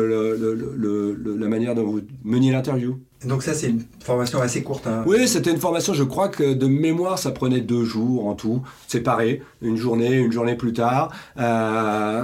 la manière dont vous meniez l'interview. Donc ça, c'est une formation assez courte. Hein. Oui, c'était une formation, je crois que de mémoire, ça prenait deux jours en tout, séparés, une journée, une journée plus tard, euh,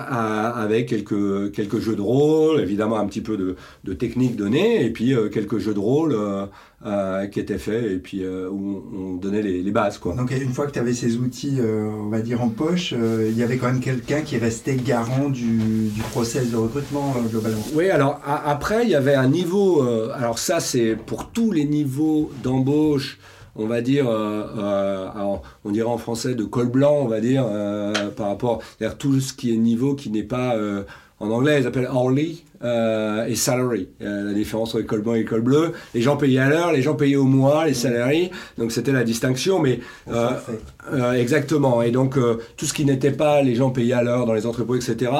avec quelques, quelques jeux de rôle, évidemment un petit peu de, de techniques données, et puis euh, quelques jeux de rôle euh, euh, qui étaient faits, et puis où on donnait les, les, bases. Quoi. Donc une fois que tu avais ces outils, on va dire, en poche, il y avait quand même quelqu'un qui restait garant du, du process de recrutement globalement. Oui, alors après, il y avait un niveau, alors ça c'est pour tous les niveaux d'embauche, on va dire, euh, euh, on dirait en français de col blanc, on va dire, euh, par rapport à tout ce qui est niveau qui n'est pas, en anglais, ils appellent hourly, euh, et salary. Euh, la différence entre col blanc et col bleu. Les gens payaient à l'heure, les gens payaient au mois, les salariés. Donc c'était la distinction. Mais euh, exactement. Et donc tout ce qui n'était pas les gens payaient à l'heure dans les entrepôts, etc.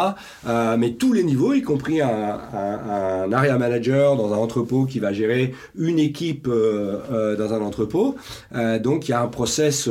mais tous les niveaux, y compris un, un, un, area manager dans un entrepôt qui va gérer une équipe dans un entrepôt. donc il y a un process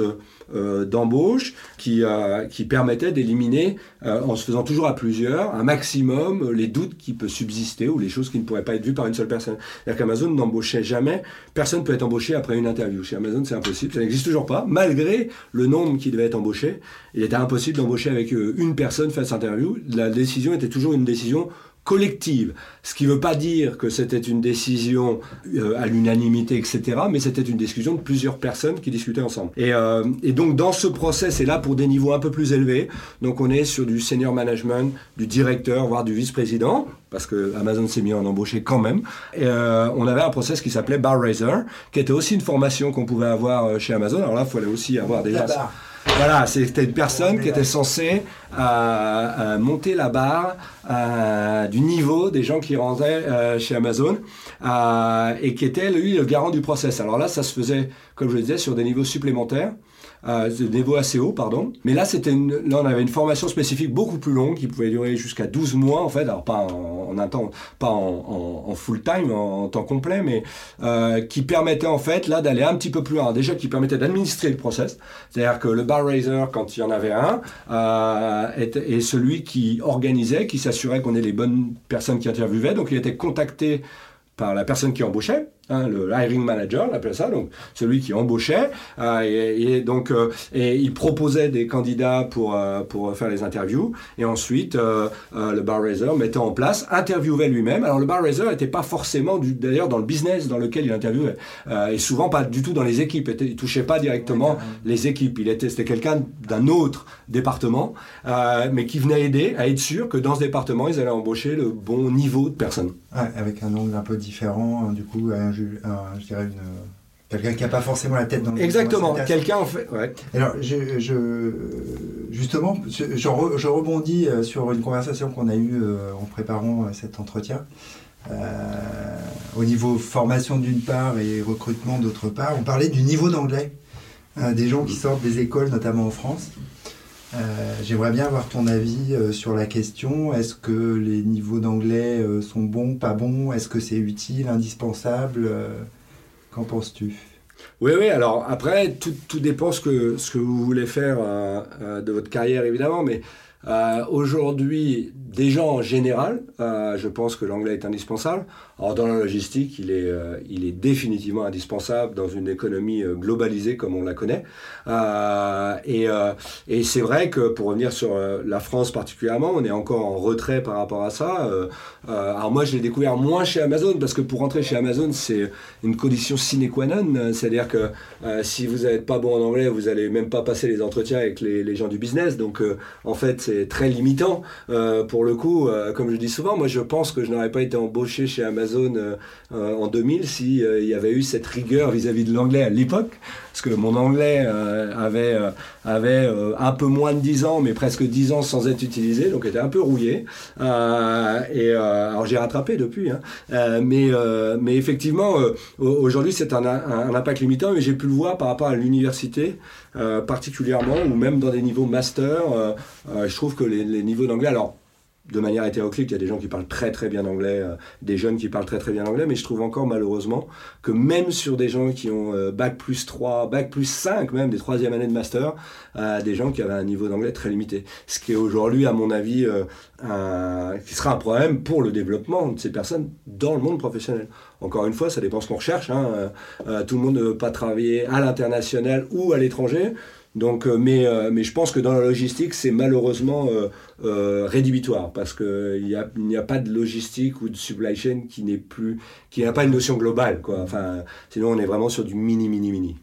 d'embauche qui, qui permettait d'éliminer, en se faisant toujours à plusieurs, un maximum les doutes qui peuvent subsister ou les choses qui ne pourraient pas être vues par une seule personne. C'est-à-dire qu'Amazon n'embauchait jamais, personne ne peut être embauché après une interview. Chez Amazon, c'est impossible, ça n'existe toujours pas, malgré le nombre qui devait être embauché. Il était impossible d'embaucher avec euh, une personne face interview. La décision était toujours une décision collective. Ce qui ne veut pas dire que c'était une décision euh, à l'unanimité, etc., mais c'était une discussion de plusieurs personnes qui discutaient ensemble. Et, euh, et, donc dans ce process, et là pour des niveaux un peu plus élevés, donc on est sur du senior management, du directeur, voire du vice-président, parce que Amazon s'est mis en embaucher quand même. Et, euh, on avait un process qui s'appelait Bar Raiser, qui était aussi une formation qu'on pouvait avoir chez Amazon. Alors là, il fallait aussi avoir déjà... Voilà, c'était une personne qui était censée euh, euh, monter la barre euh, du niveau des gens qui rentraient chez Amazon et qui était, lui, le garant du process. Alors là, ça se faisait, comme je le disais, sur des niveaux supplémentaires euh, de niveau assez haut, pardon. Mais là, c'était là, on avait une formation spécifique beaucoup plus longue qui pouvait durer jusqu'à 12 mois, en fait. Alors, pas en, un temps, pas en, en, full time, en, temps complet, mais euh, qui permettait, en fait, là, d'aller un petit peu plus loin. Déjà, qui permettait d'administrer le process. C'est-à-dire que le bar raiser, quand il y en avait un, euh, est, celui qui organisait, qui s'assurait qu'on ait les bonnes personnes qui interviewaient. Donc, il était contacté par la personne qui embauchait Hein, le hiring manager, on appelle ça, donc celui qui embauchait, euh, et, donc euh, et il proposait des candidats pour euh, pour faire les interviews, et ensuite le bar raiser mettait en place, interviewait lui-même. Alors le bar raiser n'était pas forcément d'ailleurs dans le business dans lequel il interviewait, et souvent pas du tout dans les équipes. Il, touchait pas directement les équipes. Il était c'était quelqu'un d'un autre département, mais qui venait aider à être sûr que dans ce département ils allaient embaucher le bon niveau de personnes. avec un angle un peu différent, hein, du coup, un je dirais quelqu'un qui n'a pas forcément la tête dans le Exactement, quelqu'un en fait. Alors, je, justement, je, rebondis euh, sur une conversation qu'on a eue euh, en préparant euh, cet entretien. au niveau formation d'une part et recrutement d'autre part, on parlait du niveau d'anglais des gens qui sortent des écoles, notamment en France. J'aimerais bien avoir ton avis sur la question. Est-ce que les niveaux d'anglais sont bons, pas bons? Est-ce que c'est utile, indispensable? Qu'en penses-tu? Oui, oui, alors après, tout, tout, dépend ce que, ce que vous voulez faire de votre carrière, évidemment, mais aujourd'hui, gens en général, je pense que l'anglais est indispensable. Alors dans la logistique, il est, euh, il est définitivement indispensable dans une économie euh, globalisée comme on la connaît. Euh, et, et c'est vrai que pour revenir sur la France particulièrement, on est encore en retrait par rapport à ça. alors moi, je l'ai découvert moins chez Amazon parce que pour rentrer chez Amazon, c'est une condition sine qua non. C'est-à-dire que si vous n'êtes pas bon en anglais, vous n'allez même pas passer les entretiens avec les, les gens du business. Donc en fait, c'est très limitant. pour le coup, comme je dis souvent, moi je pense que je n'aurais pas été embauché chez Amazon euh, euh, en 2000 s'il euh, y avait eu cette rigueur vis-à-vis de l'anglais à l'époque. Parce que mon anglais avait, avait un peu moins de 10 ans, mais presque 10 ans sans être utilisé, donc était un peu rouillé. et alors j'ai rattrapé depuis. Hein. mais, mais effectivement, aujourd'hui c'est un, impact limitant, mais j'ai pu le voir par rapport à l'université. particulièrement, ou même dans des niveaux master, je trouve que les niveaux d'anglais, alors de manière hétéroclite, il y a des gens qui parlent très très bien anglais, euh, des jeunes qui parlent très très bien anglais, mais je trouve encore malheureusement que même sur des gens qui ont euh, bac plus 3, bac plus 5 même, des troisième années de master, euh, des gens qui avaient un niveau d'anglais très limité. Ce qui est aujourd'hui, à mon avis, qui sera un problème pour le développement de ces personnes dans le monde professionnel. Encore une fois, ça dépend ce qu'on recherche. Hein. tout le monde ne veut pas travailler à l'international ou à l'étranger. Donc, euh, mais, euh, mais je pense que dans la logistique, c'est malheureusement euh, rédhibitoire parce qu'il n'y a, a, pas de logistique ou de supply chain qui n'est plus, qui n'a pas une notion globale. Quoi. Enfin, sinon, on est vraiment sur du mini, mini, mini.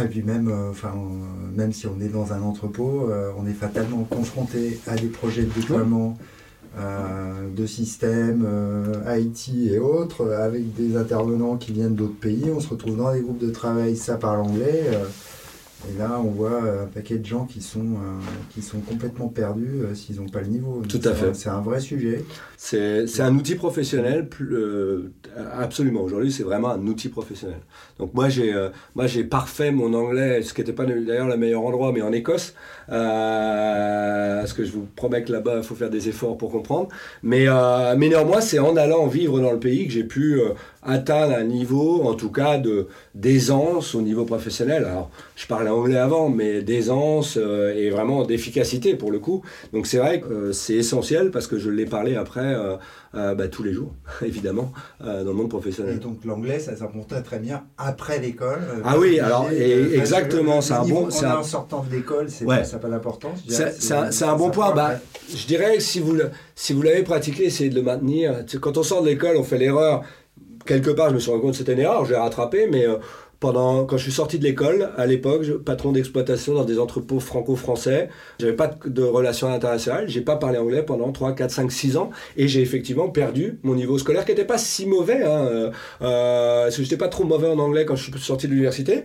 Et puis même, enfin, même si on est dans un entrepôt, on est fatalement confronté à des projets de déploiement de systèmes IT et autres, avec des intervenants qui viennent d'autres pays. On se retrouve dans des groupes de travail, ça parle anglais. Et là, on voit un paquet de gens qui sont, euh, qui sont complètement perdus euh, s'ils n'ont pas le niveau. Tout à fait. C'est un vrai sujet. C'est un outil professionnel, euh, absolument. Aujourd'hui, c'est vraiment un outil professionnel. Donc moi, j'ai moi j'ai parfait mon anglais, ce qui n'était pas d'ailleurs le meilleur endroit, mais en Écosse. parce que je vous promets que là-bas, il faut faire des efforts pour comprendre. Mais, mais néanmoins, c'est en allant vivre dans le pays que j'ai pu atteindre un niveau, en tout cas, de d'aisance au niveau professionnel. Alors, je parlais anglais avant, mais d'aisance euh, et vraiment d'efficacité pour le coup. Donc c'est vrai que euh, c'est essentiel parce que je l'ai parlé après euh, bah, tous les jours, évidemment, dans le monde professionnel. Et donc l'anglais, ça s'apprend très bien après l'école. ah oui, alors et, exactement, c'est un bon. En sortant de l'école, c'est ça n'a pas d'importance. C'est un, bon point. Bah, je dirais que si vous si vous l'avez pratiqué, essayez de le maintenir. Quand on sort de l'école, on fait l'erreur quelque part, je me suis rendu compte que c'était une erreur, je l'ai rattrapé, mais euh, pendant, quand je suis sorti de l'école, à l'époque, patron d'exploitation dans des entrepôts franco-français, j'avais pas de relations internationales, j'ai pas parlé anglais pendant 3, 4, 5, 6 ans, et j'ai effectivement perdu mon niveau scolaire qui n'était pas si mauvais, hein, euh, euh, parce que j'étais pas trop mauvais en anglais quand je suis sorti de l'université,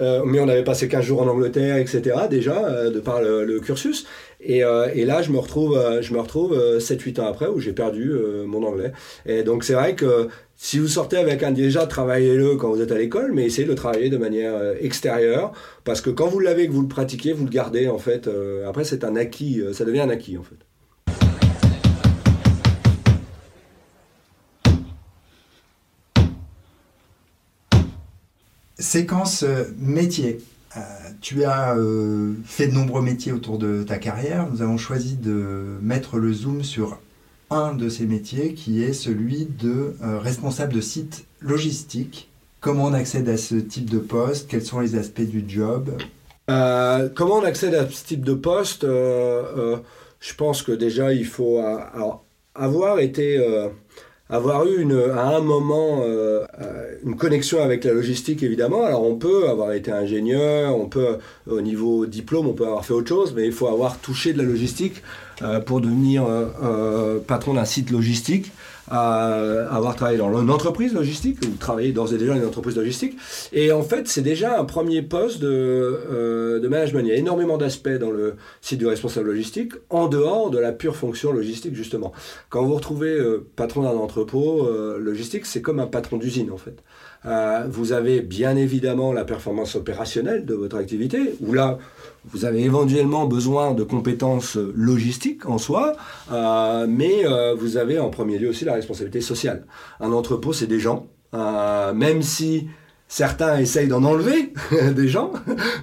euh, mais on avait passé 15 jours en Angleterre, etc. déjà, euh, de par le, cursus. Et, euh, et, là, je me retrouve, je me retrouve 7-8 ans après où j'ai perdu mon anglais. Et donc, c'est vrai que si vous sortez avec un déjà, travaillez-le quand vous êtes à l'école, mais essayez de le travailler de manière extérieure. Parce que quand vous l'avez, que vous le pratiquez, vous le gardez, en fait. après, c'est un acquis, ça devient un acquis, en fait. Séquence euh, métier. Euh, tu as euh, fait de nombreux métiers autour de ta carrière. Nous avons choisi de mettre le zoom sur un de ces métiers qui est celui de responsable de site logistique. Comment on accède à ce type de poste? Quels sont les aspects du job? Comment on accède à ce type de poste? Je pense que déjà il faut avoir été avoir eu à un moment euh, euh, une connexion avec la logistique, évidemment. Alors on peut avoir été ingénieur, on peut, au niveau diplôme, on peut avoir fait autre chose, mais il faut avoir touché de la logistique euh, pour devenir patron d'un site logistique avoir travaillé dans une entreprise logistique, ou travailler d'ores et déjà dans une entreprise logistique. Et en fait, c'est déjà un premier poste de, euh, de management. Il y a énormément d'aspects dans le site du responsable logistique, en dehors de la pure fonction logistique, justement. Quand vous retrouvez euh, patron d'un entrepôt euh, logistique, c'est comme un patron d'usine, en fait. vous avez bien évidemment la performance opérationnelle de votre activité, où là, vous avez éventuellement besoin de compétences logistiques en soi, euh, mais euh, vous avez en premier lieu aussi la responsabilité sociale. Un entrepôt, c'est des gens, euh, même si Certains essayent d'en enlever des gens,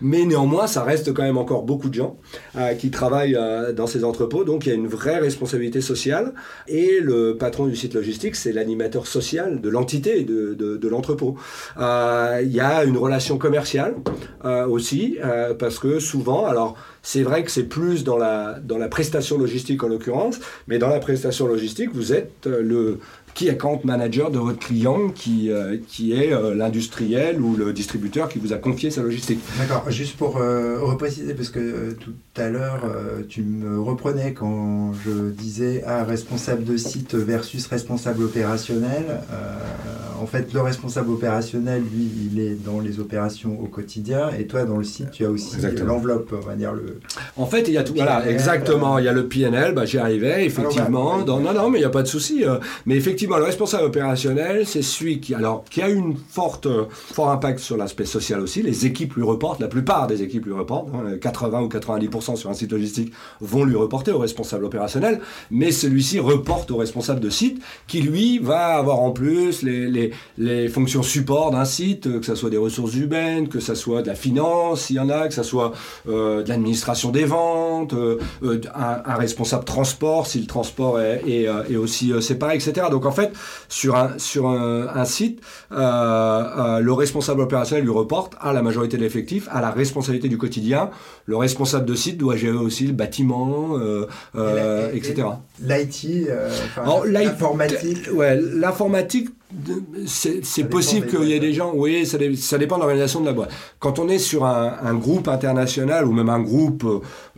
mais néanmoins, ça reste quand même encore beaucoup de gens euh, qui travaillent euh, dans ces entrepôts. Donc, il y a une vraie responsabilité sociale. Et le patron du site logistique, c'est l'animateur social de l'entité de, de, l'entrepôt. Euh, il y a une relation commerciale aussi, parce que souvent, alors, c'est vrai que c'est plus dans la, dans la prestation logistique en l'occurrence, mais dans la prestation logistique, vous êtes le, qui account manager de votre client qui, euh, qui est euh, l'industriel ou le distributeur qui vous a confié sa logistique. D'accord, juste pour euh, repréciser, parce que tout à l'heure, tu me reprenais quand je disais ah, responsable de site versus responsable opérationnel. En fait, le responsable opérationnel, lui, il est dans les opérations au quotidien, et toi, dans le site, tu as aussi l'enveloppe, on va dire le. En fait, il y a tout. Voilà, exactement. Il y a le PNL, bah, j'y arrivais, effectivement. non, non, mais il n'y a pas de souci. mais effectivement, le responsable opérationnel, c'est celui qui, alors, qui a une forte, fort impact sur l'aspect social aussi. Les équipes lui reportent, la plupart des équipes lui reportent, 80 hein, ou 90% sur un site logistique vont lui reporter au responsable opérationnel, mais celui-ci reporte au responsable de site qui, lui, va avoir en plus les, les, fonctions support d'un site, que ce soit des ressources humaines, que ce soit de la finance, s'il y en a, que ce soit euh, de l'administration des ventes, euh, euh, un, responsable transport, si le transport est, est, est aussi séparé, etc. Donc en fait, sur un, sur un, site, le responsable opérationnel lui reporte à la majorité de l'effectif, à la responsabilité du quotidien. Le responsable de site doit gérer aussi le bâtiment, etc. L'IT, l'informatique. Ouais, l'informatique c'est possible qu'il y ait des gens, oui, ça, ça dépend de l'organisation de la boîte. Quand on est sur un, groupe international ou même un groupe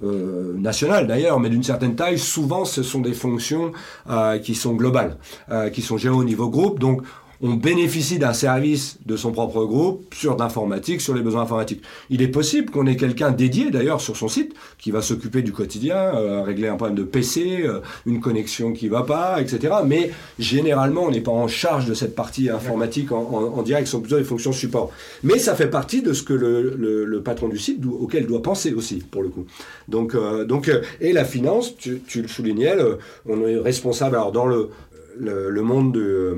euh, national d'ailleurs, mais d'une certaine taille, souvent ce sont des fonctions euh, qui sont globales, euh, qui sont gérées au niveau groupe. Donc on bénéficie d'un service de son propre groupe sur l'informatique, sur les besoins informatiques. Il est possible qu'on ait quelqu'un dédié d'ailleurs sur son site qui va s'occuper du quotidien, euh, régler un problème de PC, euh, une connexion qui va pas, etc. Mais généralement, on n'est pas en charge de cette partie informatique en, direct, ce sont plutôt des fonctions support. Mais ça fait partie de ce que le, patron du site auquel doit penser aussi, pour le coup. Donc, euh, donc et la finance, tu, tu le soulignais, on est responsable alors dans le le, monde de,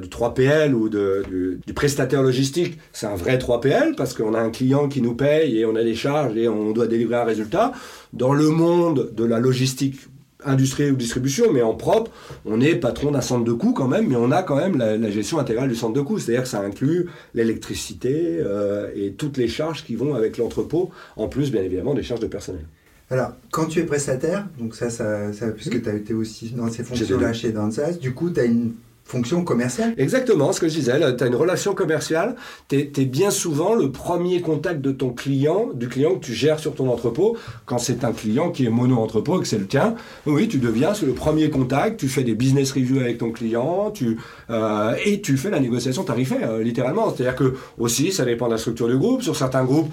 du 3PL ou du, prestataire logistique, c'est un vrai 3PL parce qu'on a un client qui nous paye et on a des charges et on doit délivrer un résultat. Dans le monde de la logistique industrie ou distribution, mais en propre, on est patron d'un centre de coûts quand même, mais on a quand même la, gestion intégrale du centre de coûts. C'est-à-dire que ça inclut l'électricité euh, et toutes les charges qui vont avec l'entrepôt, en plus bien évidemment des charges de personnel. Alors, quand tu es prestataire, donc ça, ça, puisque tu as été aussi dans ces fonctions-là chez Danzas, du coup, tu as une fonction commerciale. Exactement, ce que je disais, tu as une relation commerciale, tu es, bien souvent le premier contact de ton client, du client que tu gères sur ton entrepôt, quand c'est un client qui est mono-entrepôt et que c'est le tien, oui, tu deviens le premier contact, tu fais des business reviews avec ton client, tu, euh, et tu fais la négociation tarifaire, euh, littéralement. C'est-à-dire que aussi, ça dépend de la structure du groupe, sur certains groupes,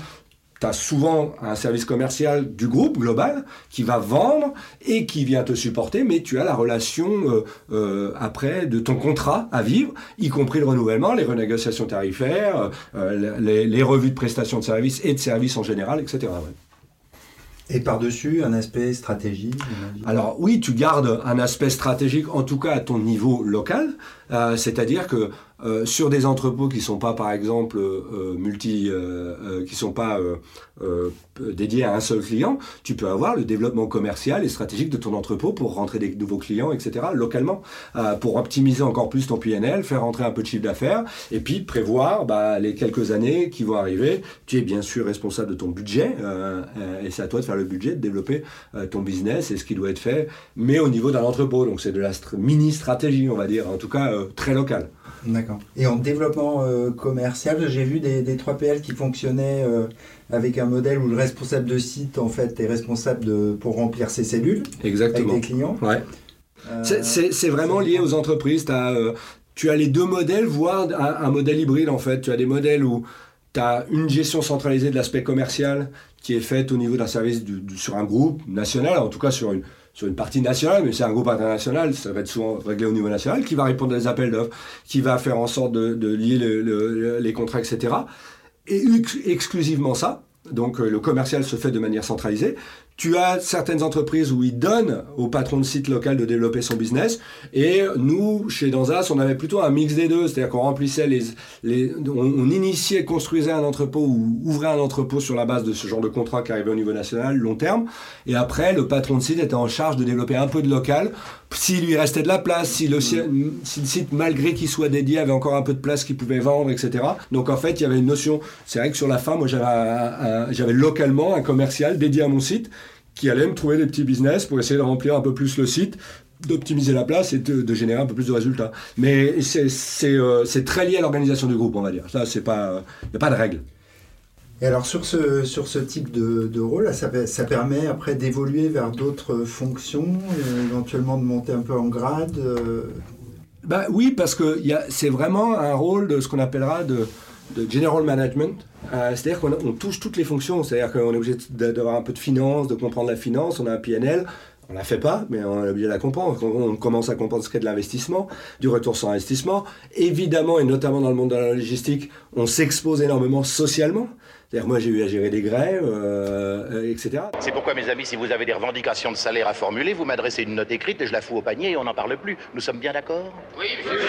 tu as souvent un service commercial du groupe global qui va vendre et qui vient te supporter, mais tu as la relation euh, euh, après de ton contrat à vivre, y compris le renouvellement, les renégociations tarifaires, euh, les, revues de prestations de services et de services en général, etc. Et par-dessus, un aspect stratégique Alors oui, tu gardes un aspect stratégique, en tout cas à ton niveau local, c'est-à-dire que euh, sur des entrepôts qui sont pas par exemple euh, multi euh, qui sont pas dédiés à un seul client, tu peux avoir le développement commercial et stratégique de ton entrepôt pour rentrer des nouveaux clients, etc. localement, pour optimiser encore plus ton PNL, faire rentrer un peu de chiffre d'affaires et puis prévoir bah, les quelques années qui vont arriver. Tu es bien sûr responsable de ton budget et c'est à toi de faire le budget, de développer ton business et ce qui doit être fait, mais au niveau d'un entrepôt. Donc c'est de la mini stratégie, on va dire, en tout cas très locale. D'accord. Et en développement euh, commercial, j'ai vu des, 3PL qui fonctionnaient euh, avec un modèle où le responsable de site, en fait, est responsable de, pour remplir ses cellules Exactement. avec des clients. Ouais. Euh, c'est vraiment lié aux entreprises. As, tu as les deux modèles, voire un, modèle hybride, en fait. Tu as des modèles où tu as une gestion centralisée de l'aspect commercial qui est faite au niveau d'un service sur un groupe national, en tout cas sur une, sur une partie nationale, mais c'est un groupe international, ça va être souvent réglé au niveau national, qui va répondre à des appels d'offres, qui va faire en sorte de, lier les contrats, etc. Et exclusivement ça, donc euh, le commercial se fait de manière centralisée. Tu as certaines entreprises où ils donnent au patron de site local de développer son business. Et nous, chez Danzas, on avait plutôt un mix des deux. C'est-à-dire qu'on remplissait les, on, initiait, construisait un entrepôt ou ouvrait un entrepôt sur la base de ce genre de contrat qui arrivait au niveau national, long terme. Et après, le patron de site était en charge de développer un peu de local. S'il lui restait de la place, si le, si le site, malgré qu'il soit dédié, avait encore un peu de place qu'il pouvait vendre, etc. Donc en fait, il y avait une notion. C'est vrai que sur la fin, moi, j'avais localement un commercial dédié à mon site qui allait me trouver des petits business pour essayer de remplir un peu plus le site d'optimiser la place et de, générer un peu plus de résultats. Mais euh, c'est très lié à l'organisation du groupe, on va dire. Ça, c'est pas, il n'y a pas de règle. Et alors sur ce, sur ce type de, de rôle, ça, ça, permet après d'évoluer vers d'autres fonctions, éventuellement de monter un peu en grade euh bah, Oui, parce que c'est vraiment un rôle de ce qu'on appellera de, de general management. Euh, c'est-à-dire qu'on touche toutes les fonctions. C'est-à-dire qu'on est obligé d'avoir un peu de finance, de comprendre la finance. On a un PNL. On ne la fait pas, mais on est obligé de la comprendre. On commence à comprendre ce qu'est de l'investissement, du retour sur investissement. Évidemment, et notamment dans le monde de la logistique, on s'expose énormément socialement. C'est-à-dire, moi, j'ai eu à gérer des grèves, euh, etc. C'est pourquoi, mes amis, si vous avez des revendications de salaire à formuler, vous m'adressez une note écrite et je la fous au panier et on n'en parle plus. Nous sommes bien d'accord? Oui, monsieur.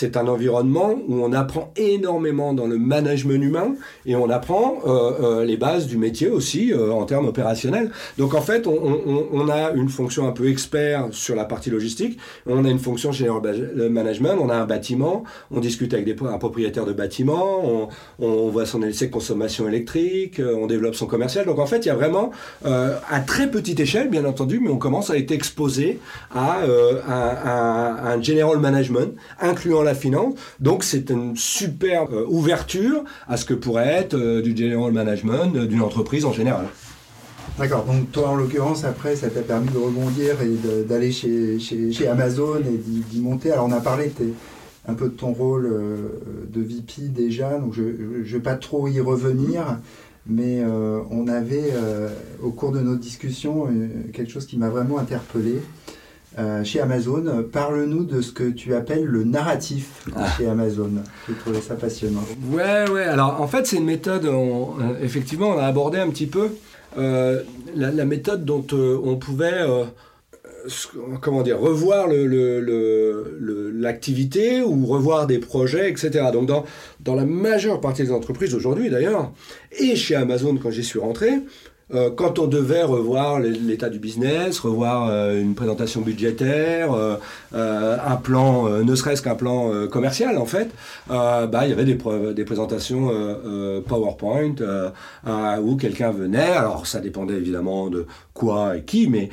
C'est un environnement où on apprend énormément dans le management humain et on apprend euh, euh, les bases du métier aussi euh, en termes opérationnels. Donc en fait, on, a une fonction un peu expert sur la partie logistique, on a une fonction général management, on a un bâtiment, on discute avec des, un propriétaire de bâtiment, on, voit son LC consommation électrique, on développe son commercial. Donc en fait, il y a vraiment, à très petite échelle bien entendu, mais on commence à être exposé à, un, un general management, incluant finance. Donc c'est une super euh, ouverture à ce que pourrait être euh, du general management euh, d'une entreprise en général. D'accord, donc toi en l'occurrence après ça t'a permis de rebondir et d'aller chez, chez, Amazon et d'y monter. Alors on a parlé un peu de ton rôle de VP déjà, donc je ne vais pas trop y revenir, mais on avait au cours de notre discussion quelque chose qui m'a vraiment interpellé. Euh, chez Amazon. Parle-nous de ce que tu appelles le narratif ah. chez Amazon. J'ai trouvé ça passionnant. Ouais, ouais. Alors, en fait, c'est une méthode, euh, effectivement, on a abordé un petit peu euh, la, méthode dont on pouvait comment dire, revoir l'activité ou revoir des projets, etc. Donc dans, dans la majeure partie des entreprises aujourd'hui d'ailleurs, et chez Amazon quand j'y suis rentré, euh, quand on devait revoir l'état du business, revoir euh, une présentation budgétaire, euh, un plan, ne serait-ce qu'un plan commercial en fait, bah, il y avait des, des présentations PowerPoint où quelqu'un venait, alors ça dépendait évidemment de quoi et qui, mais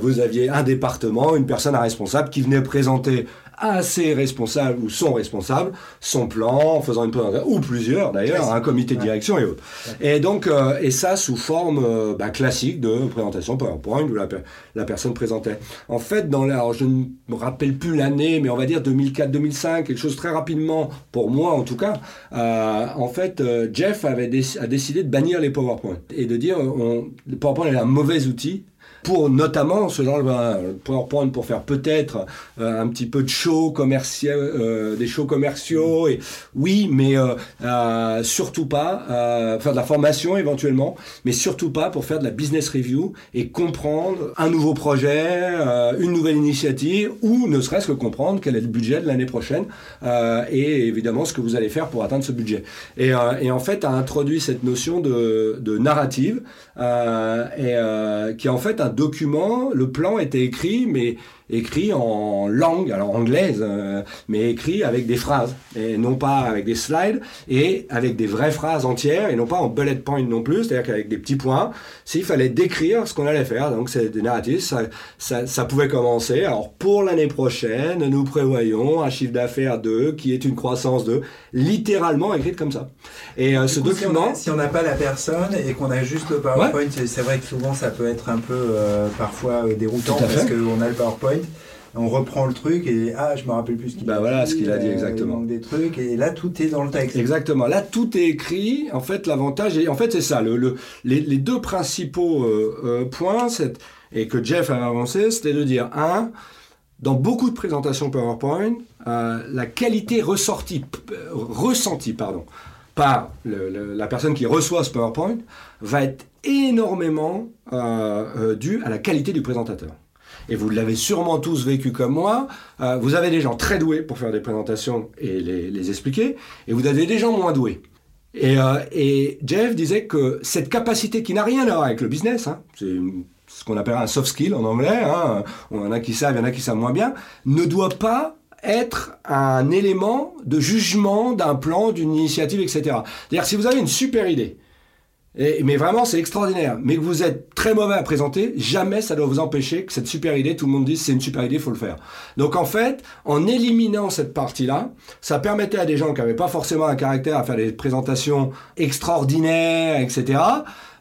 vous aviez un département, une personne responsable qui venait présenter à ses responsables ou son responsable son plan en faisant une présentation, ou plusieurs d'ailleurs, un comité de direction et autres. Et donc, euh, et ça sous forme euh, bah, classique de présentation PowerPoint où la, la, personne présentait. En fait, dans alors je ne me rappelle plus l'année, mais on va dire 2004-2005, quelque chose très rapidement, pour moi en tout cas, euh, en fait, Jeff avait a décidé de bannir les PowerPoint et de dire on, le PowerPoint est un mauvais outil pour notamment ce genre de PowerPoint pour faire peut-être euh, un petit peu de show commercial, euh, des shows commerciaux. Et oui, mais euh, surtout pas faire de la formation éventuellement, mais surtout pas pour faire de la business review et comprendre un nouveau projet, une nouvelle initiative, ou ne serait-ce que comprendre quel est le budget de l'année prochaine et évidemment ce que vous allez faire pour atteindre ce budget. Et, et en fait, a introduit cette notion de, de narrative et qui est en fait un document, le plan était écrit, mais écrit en langue, alors anglaise, euh, mais écrit avec des phrases, et non pas avec des slides, et avec des vraies phrases entières, et non pas en bullet point non plus, c'est-à-dire qu'avec des petits points, s'il fallait décrire ce qu'on allait faire, donc c'est des narratifs, ça, ça, ça, pouvait commencer. Alors pour l'année prochaine, nous prévoyons un chiffre d'affaires de, qui est une croissance de, littéralement écrite comme ça. Et euh, ce document... Si on n'a pas la personne et qu'on a juste le PowerPoint, c'est vrai que souvent ça peut être un peu euh, parfois déroutant parce qu'on a le PowerPoint on reprend le truc et ah je me rappelle plus ce qu'il bah voilà ce qu'il a dit euh, exactement. des trucs et là tout est dans le texte. Exactement. Là tout est écrit. En fait l'avantage en fait c'est ça. Le, les, deux principaux euh, euh, points et que Jeff a avancé c'était de dire un dans beaucoup de présentations PowerPoint la qualité ressortie ressentie pardon par la personne qui reçoit ce PowerPoint va être énormément due à la qualité du présentateur et vous l'avez sûrement tous vécu comme moi, euh, vous avez des gens très doués pour faire des présentations et les, expliquer, et vous avez des gens moins doués. Euh, et, Jeff disait que cette capacité qui n'a rien à voir avec le business, hein, c'est ce qu'on appelle un soft skill en anglais, hein, on en a qui savent, il y en a qui savent moins bien, ne doit pas être un élément de jugement d'un plan, d'une initiative, etc. C'est-à-dire si vous avez une super idée, mais vraiment, c'est extraordinaire. Mais que vous êtes très mauvais à présenter, jamais ça doit vous empêcher que cette super idée, tout le monde dise c'est une super idée, faut le faire. Donc en fait, en éliminant cette partie-là, ça permettait à des gens qui n'avaient pas forcément un caractère à faire des présentations extraordinaires, etc.,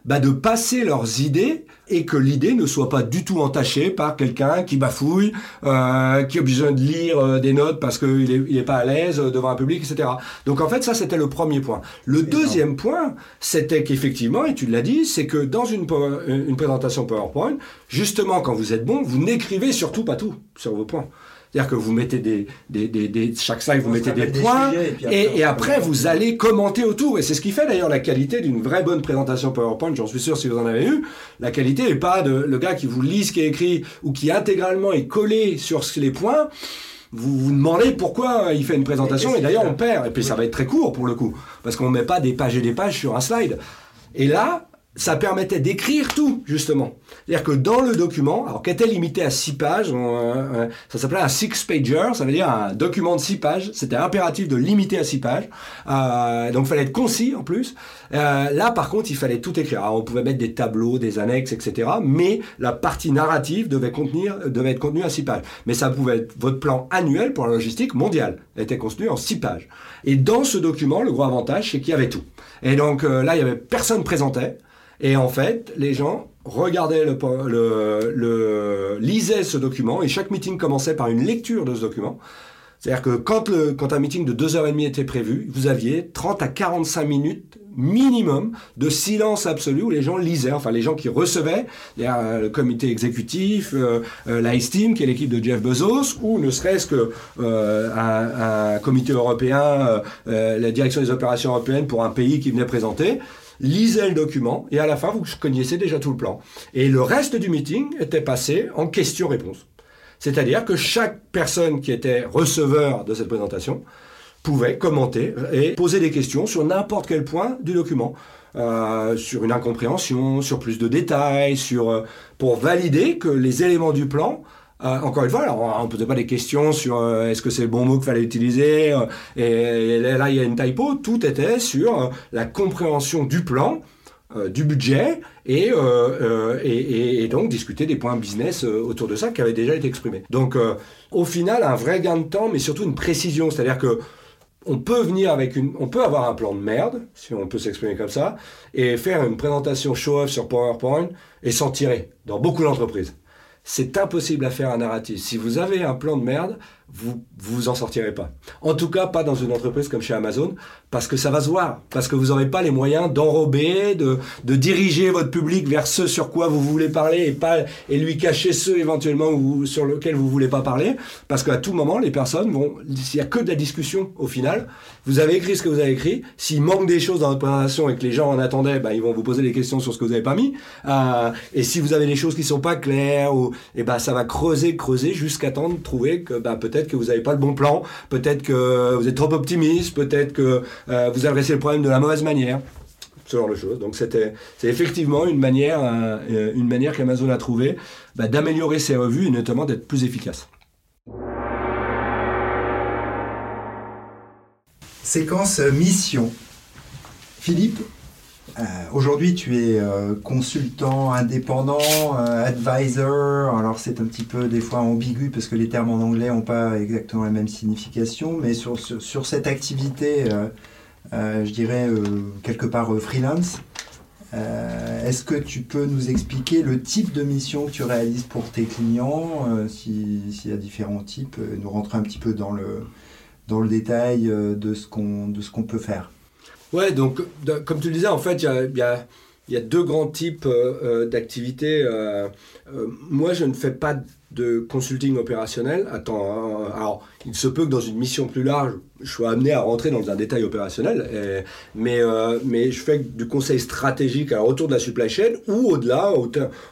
bah, de passer leurs idées et que l'idée ne soit pas du tout entachée par quelqu'un qui bafouille, euh, qui a besoin de lire euh, des notes parce qu'il n'est il est pas à l'aise devant un public, etc. Donc en fait, ça c'était le premier point. Le deuxième point, c'était qu'effectivement, et tu l'as dit, c'est que dans une, une présentation PowerPoint, justement quand vous êtes bon, vous n'écrivez surtout pas tout sur vos points. C'est-à-dire que vous mettez des, des, des, chaque slide, vous mettez des points, et, après, vous allez commenter autour. Et c'est ce qui fait d'ailleurs la qualité d'une vraie bonne présentation PowerPoint. J'en suis sûr si vous en avez eu. La qualité n'est pas de le gars qui vous lit ce qui est écrit ou qui intégralement est collé sur les points vous vous demandez pourquoi il fait une présentation et, d'ailleurs on perd. Et puis ça va être très court pour le coup, parce qu'on ne met pas des pages et des pages sur un slide. Et là, ça permettait d'écrire tout, justement. C'est-à-dire que dans le document, alors qui était limité à six pages, ça s'appelait un six-pager, ça veut dire un document de six pages, c'était impératif de limiter à six pages, euh, donc il fallait être concis en plus. Euh, là, par contre, il fallait tout écrire. Alors, on pouvait mettre des tableaux, des annexes, etc., mais la partie narrative devait, contenir, devait être contenue à six pages. Mais ça pouvait être votre plan annuel pour la logistique mondiale, était contenu en six pages. Et dans ce document, le gros avantage, c'est qu'il y avait tout. Et donc euh, là, il y avait personne présentait. Et en fait, les gens regardaient le, le, lisaient ce document et chaque meeting commençait par une lecture de ce document. C'est-à-dire que quand, le, quand un meeting de 2h30 était prévu, vous aviez 30 à 45 minutes minimum de silence absolu où les gens lisaient, enfin les gens qui recevaient, euh, le comité exécutif, euh, euh, la qui est l'équipe de Jeff Bezos, ou ne serait-ce que un, comité européen, la direction des opérations européennes pour un pays qui venait présenter, lisait le document et à la fin, vous connaissiez déjà tout le plan. Et le reste du meeting était passé en questions-réponses. C'est-à-dire que chaque personne qui était receveur de cette présentation pouvait commenter et poser des questions sur n'importe quel point du document. Euh, sur une incompréhension, sur plus de détails, sur, euh, pour valider que les éléments du plan euh, encore une fois, alors, on ne posait pas des questions sur euh, est-ce que c'est le bon mot qu'il fallait utiliser, euh, et, là il y a une typo, tout était sur la compréhension du plan, du budget, et, donc discuter des points business autour de ça qui avaient déjà été exprimés. Donc au final, un vrai gain de temps, mais surtout une précision, c'est-à-dire que on peut venir avec une, on peut avoir un plan de merde, si on peut s'exprimer comme ça, et faire une présentation show-off sur PowerPoint et s'en tirer dans beaucoup d'entreprises c'est impossible à faire un narratif. Si vous avez un plan de merde, vous vous en sortirez pas. En tout cas, pas dans une entreprise comme chez Amazon, parce que ça va se voir, parce que vous n'aurez pas les moyens d'enrober, de, de, diriger votre public vers ce sur quoi vous voulez parler et pas et lui cacher ceux éventuellement sur lesquels vous voulez pas parler, parce qu'à tout moment, les personnes vont, s'il y a que de la discussion au final, vous avez écrit ce que vous avez écrit. S'il manque des choses dans votre présentation et que les gens en attendaient, bah, ils vont vous poser des questions sur ce que vous n'avez pas mis. Euh, et si vous avez des choses qui sont pas claires, ou, et bah, ça va creuser, creuser jusqu'à temps de trouver que bah, peut-être que vous n'avez pas le bon plan, peut-être que vous êtes trop optimiste, peut-être que euh, vous adressez le problème de la mauvaise manière ce genre de choses. Donc c'est effectivement une manière, euh, une qu'Amazon a trouvé bah, d'améliorer ses revues et notamment d'être plus efficace. Séquence mission. Philippe, euh, aujourd'hui, tu es euh, consultant indépendant, euh, advisor. Alors, c'est un petit peu des fois ambigu parce que les termes en anglais n'ont pas exactement la même signification. Mais sur, sur, cette activité, je dirais quelque part freelance, est-ce que tu peux nous expliquer le type de mission que tu réalises pour tes clients, s'il y a différents types, nous rentrer un petit peu dans le, dans le détail de ce qu'on peut faire? Ouais, donc comme tu le disais, en fait, il y a, deux grands types euh, euh, d'activités. Euh, moi, je ne fais pas de consulting opérationnel. Attends, hein, alors il se peut que dans une mission plus large, je sois amené à rentrer dans un détail opérationnel, mais, euh, mais je fais du conseil stratégique autour de la supply chain ou au-delà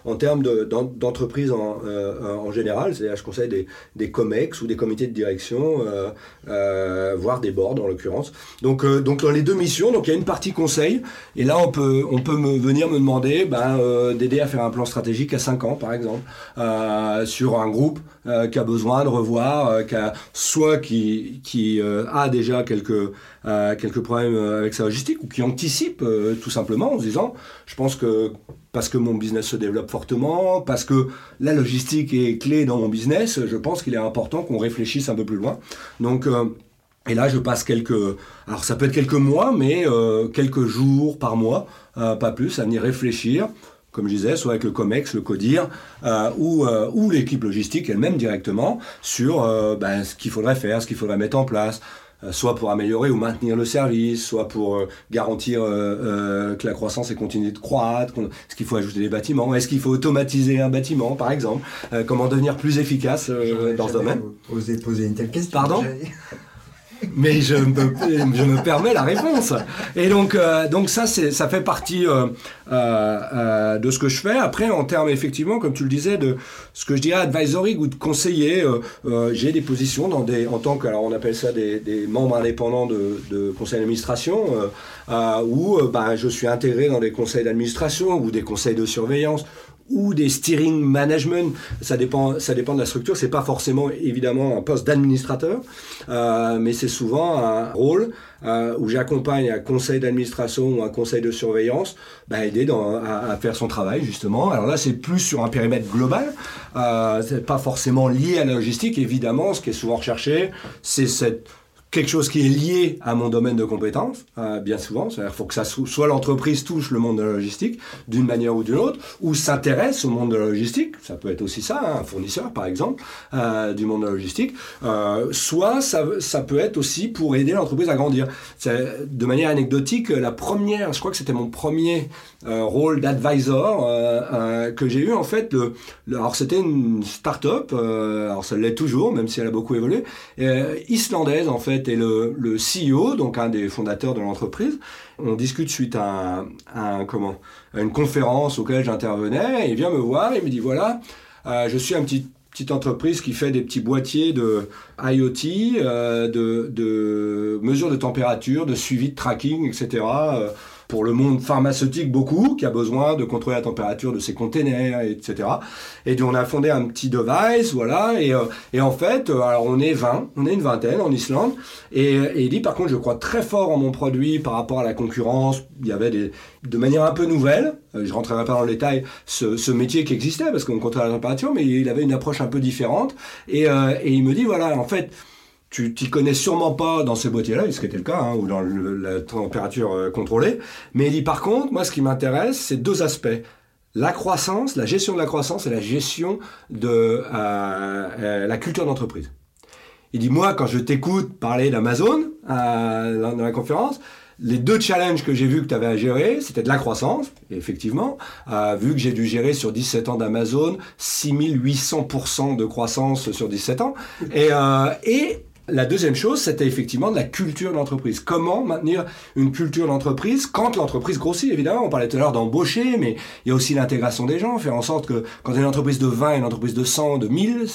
en termes d'entreprise en, euh, en, général. C'est-à-dire je conseille des, des, COMEX ou des comités de direction, euh, voire des boards en l'occurrence. Donc, dans les deux missions, il y a une partie conseil, et là on peut, venir me demander ben, d'aider à faire un plan stratégique à 5 ans par exemple, sur un groupe qui a besoin de revoir, qui soit qui, a déjà quelques, euh, quelques problèmes avec sa logistique ou qui anticipe euh, tout simplement en se disant je pense que parce que mon business se développe fortement, parce que la logistique est clé dans mon business, je pense qu'il est important qu'on réfléchisse un peu plus loin. Donc et là, je passe quelques, alors ça peut être quelques mois, mais quelques jours par mois, pas plus, à venir réfléchir comme je disais, soit avec le COMEX, le CODIR, euh, ou, euh, ou l'équipe logistique elle-même directement, sur euh, ben, ce qu'il faudrait faire, ce qu'il faudrait mettre en place, soit pour améliorer ou maintenir le service, soit pour garantir que la croissance ait continué de croître, est-ce qu'il faut ajouter des bâtiments, est-ce qu'il faut automatiser un bâtiment, par exemple, comment devenir plus efficace dans ce domaine? Oser poser une telle question. Pardon? Mais je me, je me permets la réponse. Et donc, euh, donc ça, ça fait partie euh, euh, de ce que je fais. Après, en termes, effectivement, comme tu le disais, de ce que je dirais advisory ou de conseiller, j'ai des positions dans des, en tant que, alors on appelle ça des, des membres indépendants de, de conseil d'administration, où ben, je suis intégré dans des conseils d'administration ou des conseils de surveillance ou des steering management, ça dépend, ça dépend de la structure. C'est pas forcément évidemment un poste d'administrateur, euh, mais c'est souvent un rôle euh, où j'accompagne un conseil d'administration ou un conseil de surveillance, bah, aider dans, à, faire son travail justement. Alors là, c'est plus sur un périmètre global, euh, c'est pas forcément lié à la logistique. Évidemment, ce qui est souvent recherché, c'est cette quelque chose qui est lié à mon domaine de compétences, euh, bien souvent. C'est-à-dire qu'il faut que ça soit l'entreprise touche le monde de la logistique d'une manière ou d'une autre, ou s'intéresse au monde de la logistique. Ça peut être aussi ça, hein, un fournisseur par exemple euh, du monde de la logistique. Euh, soit ça, ça, peut être aussi pour aider l'entreprise à grandir. De manière anecdotique, la première, je crois que c'était mon premier rôle d'advisor que j'ai eu en fait. Le, alors c'était une start-up, alors ça l'est toujours, même si elle a beaucoup évolué, islandaise en fait fait est le, le CEO, donc un des fondateurs de l'entreprise. On discute suite à, un, comment, une conférence auquel j'intervenais. Il vient me voir et me dit voilà, euh, je suis un petit petite entreprise qui fait des petits boîtiers de IoT, euh, de mesures de température, de suivi de tracking, etc pour le monde pharmaceutique beaucoup, qui a besoin de contrôler la température de ses containers, etc. Et on a fondé un petit device, voilà, et, euh, et en fait, euh, alors on est 20, on est une vingtaine en Islande, et, et, il dit par contre je crois très fort en mon produit par rapport à la concurrence, il y avait des, de manière un peu nouvelle, euh, je rentrerai pas dans le détail, ce, ce métier qui existait, parce qu'on contrôlait la température, mais il avait une approche un peu différente, et, et il me dit voilà, en fait, tu t'y connais sûrement pas dans ces boîtiers-là, ce qui était le cas, hein, ou dans la température euh, contrôlée. Mais il dit par contre, moi, ce qui m'intéresse, c'est deux aspects. La croissance, la gestion de la croissance et la gestion de euh, euh, la culture d'entreprise. Il dit, moi, quand je t'écoute parler d'Amazon dans la conférence, les deux challenges que j'ai vus que tu avais à gérer, c'était de la croissance, effectivement, vu que j'ai dû gérer sur 17 ans d'Amazon 6800% de croissance sur 17 ans, et la deuxième chose, c'était effectivement de la culture d'entreprise. Comment maintenir une culture d'entreprise quand l'entreprise grossit, évidemment. On parlait tout à l'heure d'embaucher, mais il y a aussi l'intégration des gens, faire en sorte que quand une entreprise de 20 et une entreprise de 100, de 1000,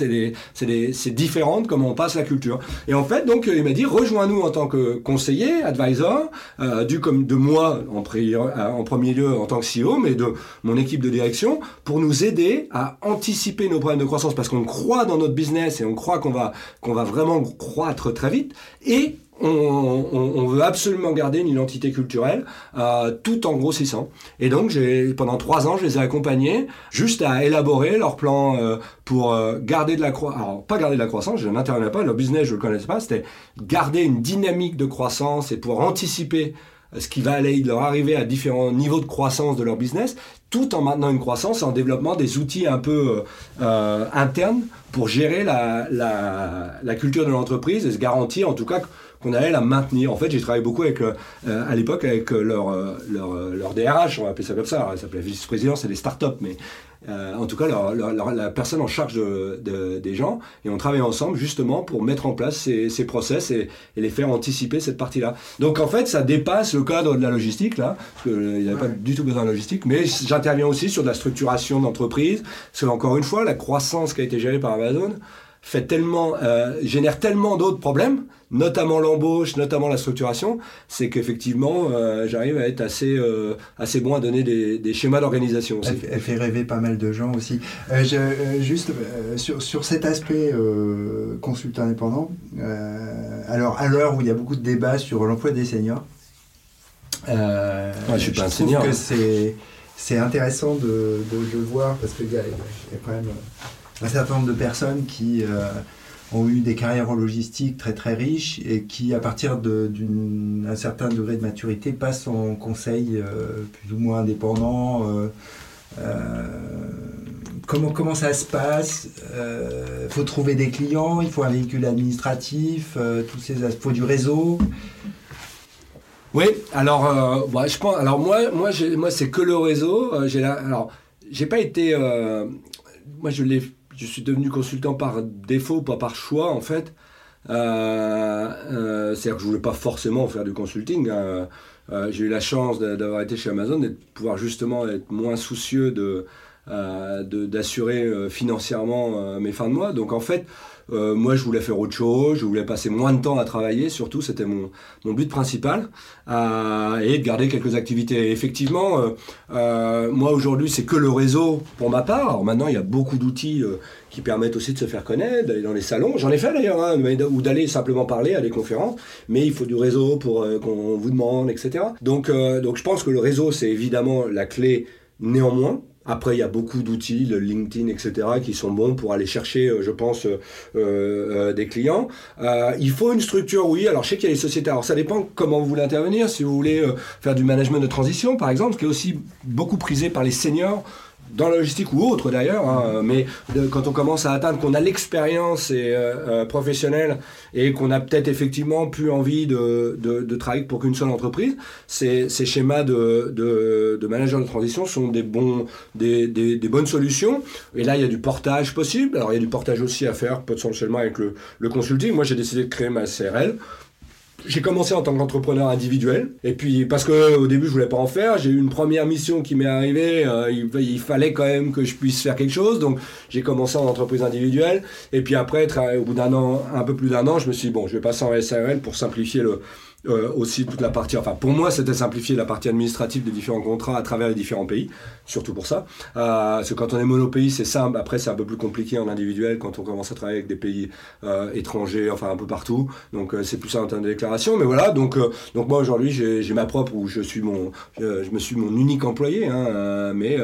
c'est différent de comment on passe la culture. Et en fait, donc, il m'a dit, rejoins-nous en tant que conseiller, advisor, euh, du comme de moi en, euh, en premier lieu en tant que CEO, mais de mon équipe de direction, pour nous aider à anticiper nos problèmes de croissance, parce qu'on croit dans notre business et on croit qu'on va, qu'on va vraiment croire croître très vite et on, veut absolument garder une identité culturelle euh, tout en grossissant. Et donc, pendant trois ans, je les ai accompagnés juste à élaborer leur plan euh, pour euh, garder de la croissance. Alors, pas garder de la croissance, je n'intervenais pas, leur business, je ne le connaissais pas, c'était garder une dynamique de croissance et pour anticiper ce qui va aller leur arriver à différents niveaux de croissance de leur business, tout en maintenant une croissance, en développant des outils un peu internes pour gérer la, culture de l'entreprise et se garantir en tout cas qu'on allait la maintenir. En fait, j'ai travaillé beaucoup avec, euh, à l'époque avec euh, leur, DRH, on va appeler ça comme ça, ça s'appelait vice-président, c'est des startups, mais euh, en tout cas leur, la personne en charge de, de, des gens, et on travaillait ensemble justement pour mettre en place ces, ces process et, et, les faire anticiper cette partie-là. Donc en fait, ça dépasse le cadre de la logistique, là, parce qu'il n'y avait pas du tout besoin de logistique, mais j'interviens aussi sur de la structuration d'entreprise, parce que encore une fois, la croissance qui a été gérée par Amazon, fait tellement, euh, génère tellement d'autres problèmes, notamment l'embauche, notamment la structuration, c'est qu'effectivement, euh, j'arrive à être assez, euh, assez bon à donner des, des schémas d'organisation Elle, elle, fait rêver pas mal de gens aussi. Je, juste sur, sur, cet aspect consultant indépendant, alors à l'heure où il y a beaucoup de débats sur l'emploi des seniors, je suis pas un senior. que c'est c'est intéressant de, de, de, le voir parce qu'il y, y, a quand même un certain nombre de personnes qui euh, ont eu des carrières en logistique très très riches et qui, à partir d'un certain degré de maturité, passent en conseil euh, plus ou moins indépendant. Euh, comment, comment ça se passe Il faut trouver des clients, il faut un véhicule administratif, tous ces il faut du réseau. Oui, alors, bah, je pense, alors moi, moi, moi c'est que le réseau. j'ai alors, j'ai pas été. moi, je l'ai je suis devenu consultant par défaut, pas par choix en fait. Euh, euh, C'est-à-dire que je voulais pas forcément faire du consulting. Euh, j'ai eu la chance d'avoir été chez Amazon et de pouvoir justement être moins soucieux de d'assurer financièrement mes fins de mois. Donc en fait, euh, moi, je voulais faire autre chose, je voulais passer moins de temps à travailler, surtout, c'était mon, but principal, euh, et de garder quelques activités. Effectivement, euh, moi, aujourd'hui, c'est que le réseau pour ma part. Alors maintenant, il y a beaucoup d'outils qui permettent aussi de se faire connaître, d'aller dans les salons. J'en ai fait d'ailleurs, hein, ou d'aller simplement parler à des conférences, mais il faut du réseau pour qu'on vous demande, etc. Donc, donc je pense que le réseau, c'est évidemment la clé néanmoins. Après, il y a beaucoup d'outils, LinkedIn, etc., qui sont bons pour aller chercher, euh, je pense, euh, euh, des clients. Il faut une structure, oui. Alors, je sais qu'il y a les sociétés. Alors, ça dépend comment vous voulez intervenir. Si vous voulez faire du management de transition, par exemple, qui est aussi beaucoup prisé par les seniors dans la logistique ou autre d'ailleurs, hein, mais quand on commence à atteindre qu'on a l'expérience et, euh, euh, professionnelle et qu'on a peut-être effectivement plus envie de, de, de travailler pour qu'une seule entreprise, ces, ces schémas de, de, de manager de transition sont des, bons, des, des, des, bonnes solutions. Et là, il y a du portage possible. Alors, il y a du portage aussi à faire potentiellement avec le, le consulting. Moi, j'ai décidé de créer ma CRL j'ai commencé en tant qu'entrepreneur individuel. Et puis, parce que au début, je voulais pas en faire, j'ai eu une première mission qui m'est arrivée. euh, il, fallait quand même que je puisse faire quelque chose. Donc, j'ai commencé en entreprise individuelle. Et puis après, au bout d'un an, un peu plus d'un an, je me suis dit, bon, je vais passer en SARL pour simplifier le, euh, aussi toute la partie, enfin pour moi c'était simplifier la partie administrative des différents contrats à travers les différents pays, surtout pour ça. Euh, parce que quand on est monopays c'est simple, après c'est un peu plus compliqué en individuel quand on commence à travailler avec des pays euh, étrangers, enfin un peu partout, donc c'est plus ça en termes de déclaration, mais voilà, donc, donc moi aujourd'hui j'ai ma propre, où je suis mon, je, me suis mon unique employé, hein, mais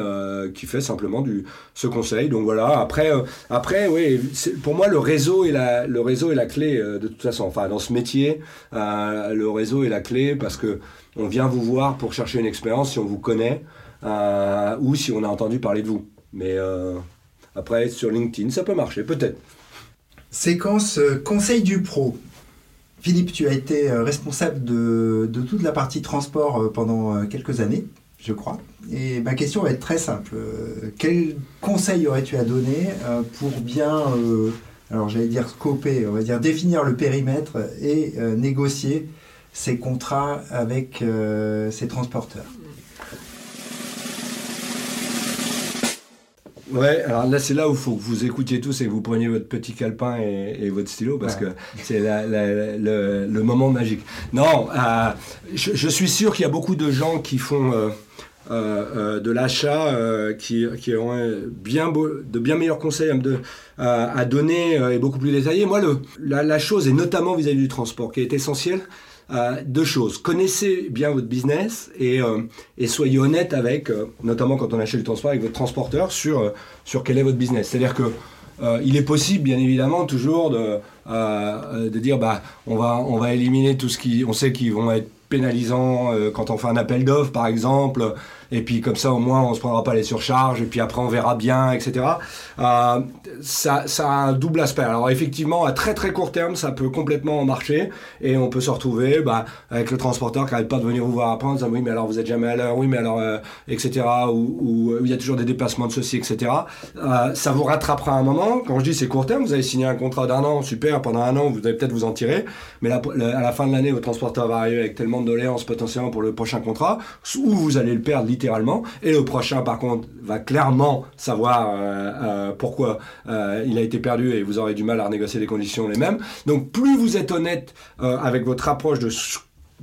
qui fait simplement du, ce conseil, donc voilà, après, après oui, pour moi le réseau est la, le réseau est la clé de toute façon, enfin dans ce métier, euh, le réseau est la clé parce que on vient vous voir pour chercher une expérience si on vous connaît euh, ou si on a entendu parler de vous. Mais euh, après, sur LinkedIn, ça peut marcher, peut-être. Séquence euh, conseil du pro. Philippe, tu as été euh, responsable de, de toute la partie transport pendant quelques années, je crois. Et ma question va être très simple. Quel conseil aurais-tu à donner pour bien, alors j'allais dire scoper, on va dire définir le périmètre et négocier ces contrats avec euh, ces transporteurs Ouais, alors là, c'est là où il faut que vous écoutiez tous et que vous preniez votre petit calepin et, et votre stylo parce Ouais. que c'est le, le moment magique. Non, euh, je, je suis sûr qu'il y a beaucoup de gens qui font euh, euh, de l'achat qui, qui ont bien beau- de bien meilleurs conseils à, me de- à- à donner et beaucoup plus détaillés. Moi, le, la, la chose, et notamment vis-à-vis du transport, qui est essentielle, euh, deux choses. Connaissez bien votre business et, euh, soyez honnête avec, euh, notamment quand on achète du transport, avec votre transporteur sur, sur quel est votre business. C'est-à-dire que il est possible, bien évidemment, toujours de, de dire bah, on, va, on va éliminer tout ce qui. On sait qu'ils vont être pénalisants quand on fait un appel d'offres, par exemple, et puis comme ça, au moins, on se prendra pas les surcharges, et puis après, on verra bien, etc. Euh, ça, a un double aspect. Alors, effectivement, à très très court terme, ça peut complètement marcher, et on peut se retrouver bah, avec le transporteur qui n'arrête pas de venir vous voir après en disant oui, mais alors vous êtes jamais à l'heure, oui, mais alors, euh, etc. Ou, euh, il y a toujours des déplacements de ceci, etc. Ça vous rattrapera un moment. Quand je dis c'est court terme, vous avez signé un contrat d'un an, super, pendant un an, vous allez peut-être vous en tirer, mais là, à la fin de l'année, votre transporteur va arriver avec tellement de doléances potentiellement pour le prochain contrat, ou vous allez le perdre et le prochain, par contre, va clairement savoir euh, euh, pourquoi euh, il a été perdu et vous aurez du mal à renégocier les conditions les mêmes. Donc, plus vous êtes honnête avec votre approche de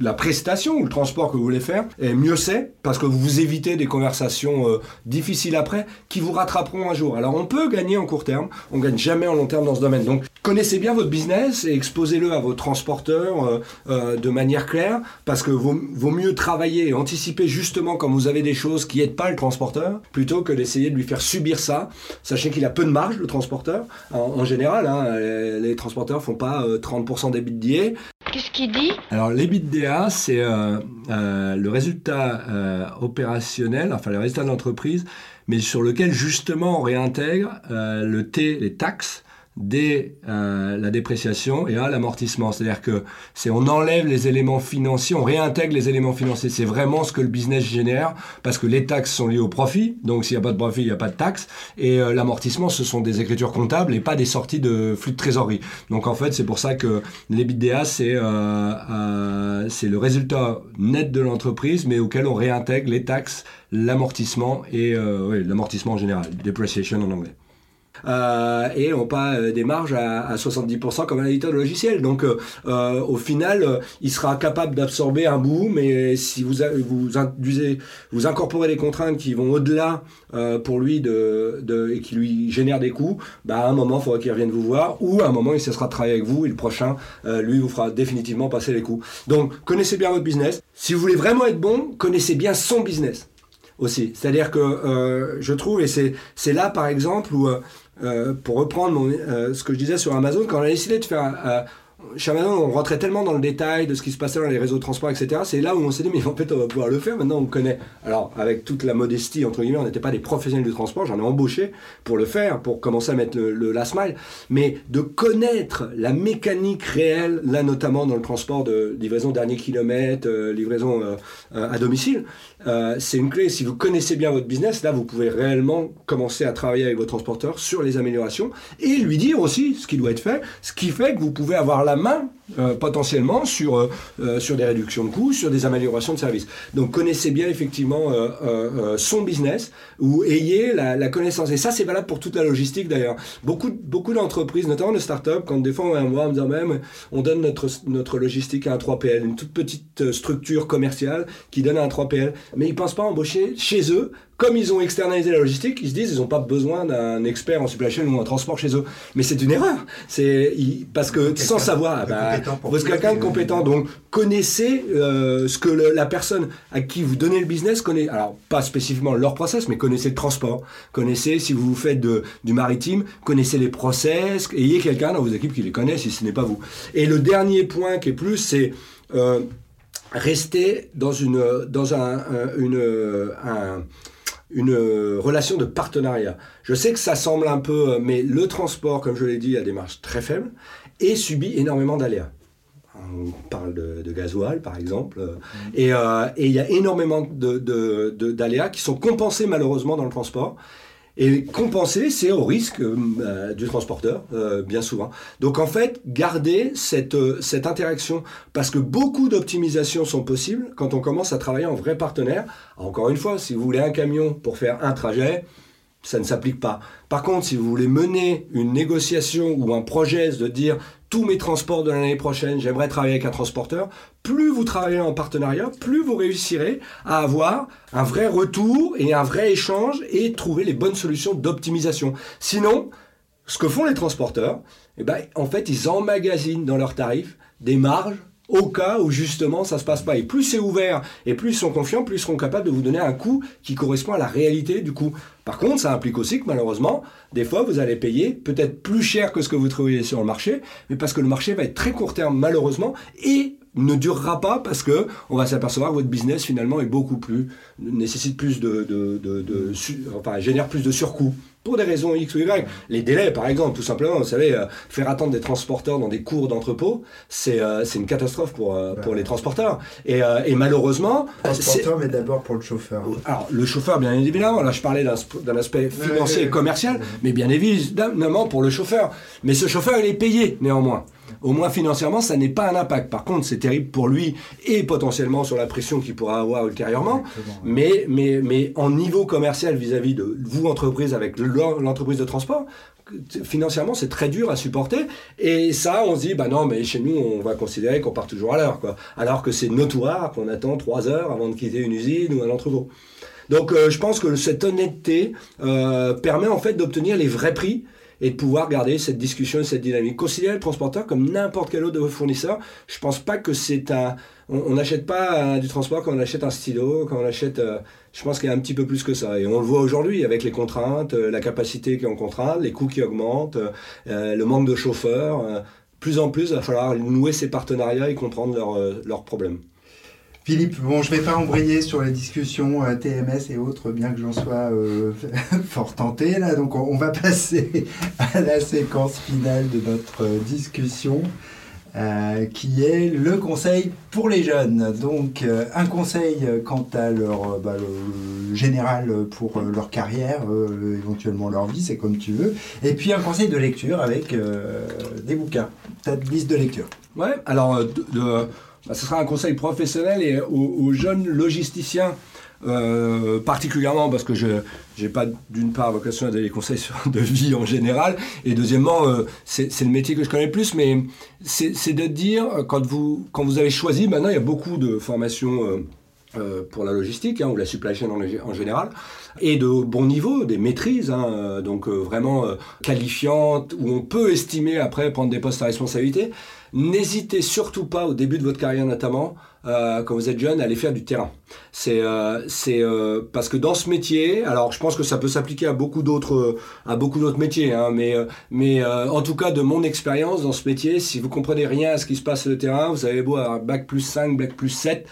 la prestation ou le transport que vous voulez faire, mieux c'est, parce que vous évitez des conversations euh, difficiles après qui vous rattraperont un jour. Alors on peut gagner en court terme, on gagne jamais en long terme dans ce domaine. Donc connaissez bien votre business et exposez-le à vos transporteurs euh, euh, de manière claire, parce que vaut, vaut mieux travailler et anticiper justement quand vous avez des choses qui n'aident pas le transporteur, plutôt que d'essayer de lui faire subir ça. Sachez qu'il a peu de marge, le transporteur, en, en général. hein, les, transporteurs font pas euh, 30% des d'IA, Qu'est-ce qu'il dit alors l'EBITDA, c'est euh, euh, le résultat euh, opérationnel, enfin le résultat de l'entreprise, mais sur lequel justement on réintègre le T, les taxes, dès euh, la dépréciation et à l'amortissement. C'est-à-dire que c'est on enlève les éléments financiers, on réintègre les éléments financiers. C'est vraiment ce que le business génère parce que les taxes sont liées au profit. Donc s'il n'y a pas de profit, il n'y a pas de taxes. Et euh, l'amortissement, ce sont des écritures comptables et pas des sorties de flux de trésorerie. Donc en fait, c'est pour ça que l'EBITDA, c'est euh, euh, c'est le résultat net de l'entreprise, mais auquel on réintègre les taxes, l'amortissement et euh, oui, l'amortissement en général, depreciation en anglais. Euh, et on pas euh, des marges à, à 70% comme un éditeur de logiciel. Donc euh, au final, il sera capable d'absorber un bout, mais si vous, vous induisez, vous incorporez des contraintes qui vont au-delà pour lui de, de- et qui lui génèrent des coûts, bah, à un moment, il faudra qu'il revienne vous voir, ou à un moment, il cessera de travailler avec vous, et le prochain, lui, vous fera définitivement passer les coûts. Donc connaissez bien votre business. Si vous voulez vraiment être bon, connaissez bien son business aussi. C'est-à-dire que euh, je trouve, et c'est là par exemple où, euh, euh, pour reprendre euh, ce que je disais sur Amazon, quand on a décidé de faire... euh, chez Amazon, on rentrait tellement dans le détail de ce qui se passait dans les réseaux de transport, etc. C'est là où on s'est dit, mais en fait, on va pouvoir le faire. Maintenant, on connaît. Alors, avec toute la modestie, entre guillemets, on n'était pas des professionnels du transport. J'en ai embauché pour le faire, pour commencer à mettre le, le last mile. Mais de connaître la mécanique réelle, là, notamment dans le transport de livraison dernier kilomètre, livraison à domicile, euh, c'est une clé. Si vous connaissez bien votre business, là, vous pouvez réellement commencer à travailler avec votre transporteur sur les améliorations et lui dire aussi ce qui doit être fait, ce qui fait que vous pouvez avoir la main euh, potentiellement sur, euh, euh, sur des réductions de coûts, sur des améliorations de services. Donc connaissez bien effectivement son business ou ayez la, la connaissance. Et ça, c'est valable pour toute la logistique d'ailleurs. Beaucoup, beaucoup d'entreprises, notamment de start-up, quand des fois on me voir en me même on donne notre, notre logistique à un 3PL, une toute petite structure commerciale qui donne un 3PL, mais ils pensent pas embaucher chez eux comme ils ont externalisé la logistique, ils se disent ils n'ont pas besoin d'un expert en supply chain ou en transport chez eux. Mais c'est une erreur. C'est parce que sans savoir, bah, vous êtes quelqu'un de compétent. Donc connaissez euh, ce que la personne à qui vous donnez le business connaît. Alors pas spécifiquement leur process, mais connaissez le transport. Connaissez si vous faites de, du maritime, connaissez les process. Ayez quelqu'un dans vos équipes qui les connaît si ce n'est pas vous. Et le dernier point qui est plus, c'est euh, rester dans une dans un, une un une euh, relation de partenariat. Je sais que ça semble un peu, euh, mais le transport, comme je l'ai dit, a des marges très faibles et subit énormément d'aléas. On parle de, gasoil, par exemple, euh, mmh. et il y a énormément d'aléas qui sont compensés malheureusement dans le transport. Et compenser, c'est au risque euh, bah, du transporteur, euh, bien souvent. Donc en fait, garder cette, euh, cette interaction, parce que beaucoup d'optimisations sont possibles quand on commence à travailler en vrai partenaire. Encore une fois, si vous voulez un camion pour faire un trajet, ça ne s'applique pas. Par contre, si vous voulez mener une négociation ou un projet de dire tous mes transports de l'année prochaine, j'aimerais travailler avec un transporteur, plus vous travaillez en partenariat, plus vous réussirez à avoir un vrai retour et un vrai échange et trouver les bonnes solutions d'optimisation. Sinon, ce que font les transporteurs, eh ben, en fait, ils emmagasinent dans leurs tarifs des marges au cas où justement ça se passe pas. Et plus c'est ouvert et plus ils sont confiants, plus ils seront capables de vous donner un coût qui correspond à la réalité du coût. Par contre, ça implique aussi que malheureusement, des fois, vous allez payer peut-être plus cher que ce que vous trouvez sur le marché, mais parce que le marché va être très court terme malheureusement et ne durera pas parce que on va s'apercevoir que votre business finalement est beaucoup plus nécessite plus de, de, de, enfin génère plus de surcoûts pour des raisons X ou Y. Les délais, par exemple, tout simplement, vous savez, euh, faire attendre des transporteurs dans des cours d'entrepôt, c'est euh, une catastrophe pour, euh, pour les transporteurs. Et, et malheureusement... Transporteur, mais d'abord pour le chauffeur. Alors, le chauffeur, bien évidemment, là je parlais d'un aspect financier et commercial, mais bien évidemment pour le chauffeur. Mais ce chauffeur, il est payé néanmoins au moins financièrement, ça n'est pas un impact. Par contre, c'est terrible pour lui et potentiellement sur la pression qu'il pourra avoir ultérieurement. Mais, mais, mais en niveau commercial vis-à-vis de vous, entreprise, avec l'entreprise de transport, financièrement, c'est très dur à supporter. Et ça, on se dit, bah non, mais chez nous, on va considérer qu'on part toujours à l'heure, quoi. Alors que c'est notoire qu'on attend trois heures avant de quitter une usine ou un entrepôt. Donc, euh, je pense que cette honnêteté euh, permet en fait d'obtenir les vrais prix et de pouvoir garder cette discussion, cette dynamique. Considérer le transporteur comme n'importe quel autre fournisseur, je pense pas que c'est un... On n'achète pas du transport quand on achète un stylo, quand on achète... Euh, je pense qu'il y a un petit peu plus que ça. Et on le voit aujourd'hui avec les contraintes, euh, la capacité qui est en contrainte, les coûts qui augmentent, euh, le manque de chauffeurs. plus en plus, il va falloir nouer ces partenariats et comprendre leurs problèmes. Philippe, bon, je ne vais pas embrayer sur les discussions euh, TMS et autres, bien que j'en sois euh, fort tenté là. Donc, on, va passer à la séquence finale de notre euh, discussion, qui est le conseil pour les jeunes. Donc, un conseil quant à leur bah, général pour leur carrière, éventuellement leur vie, c'est comme tu veux. Et puis un conseil de lecture avec des bouquins, ta liste de lecture. Ouais. Alors, de bah, ce sera un conseil professionnel et aux, jeunes logisticiens. Euh, particulièrement parce que je n'ai pas d'une part vocation à donner des conseils sur, de vie en général et deuxièmement euh, c'est le métier que je connais le plus mais c'est de dire quand vous quand vous avez choisi maintenant il y a beaucoup de formations euh, pour la logistique hein, ou la supply chain en, général et de bon niveau, des maîtrises, hein, donc vraiment qualifiantes, où on peut estimer après prendre des postes à responsabilité. N'hésitez surtout pas, au début de votre carrière notamment, euh, quand vous êtes jeune, à aller faire du terrain. C'est euh, euh, parce que dans ce métier, alors je pense que ça peut s'appliquer à beaucoup d'autres à beaucoup d'autres métiers, hein, mais mais en tout cas de mon expérience dans ce métier, si vous comprenez rien à ce qui se passe sur le terrain, vous avez beau avoir bac plus 5, bac plus 7,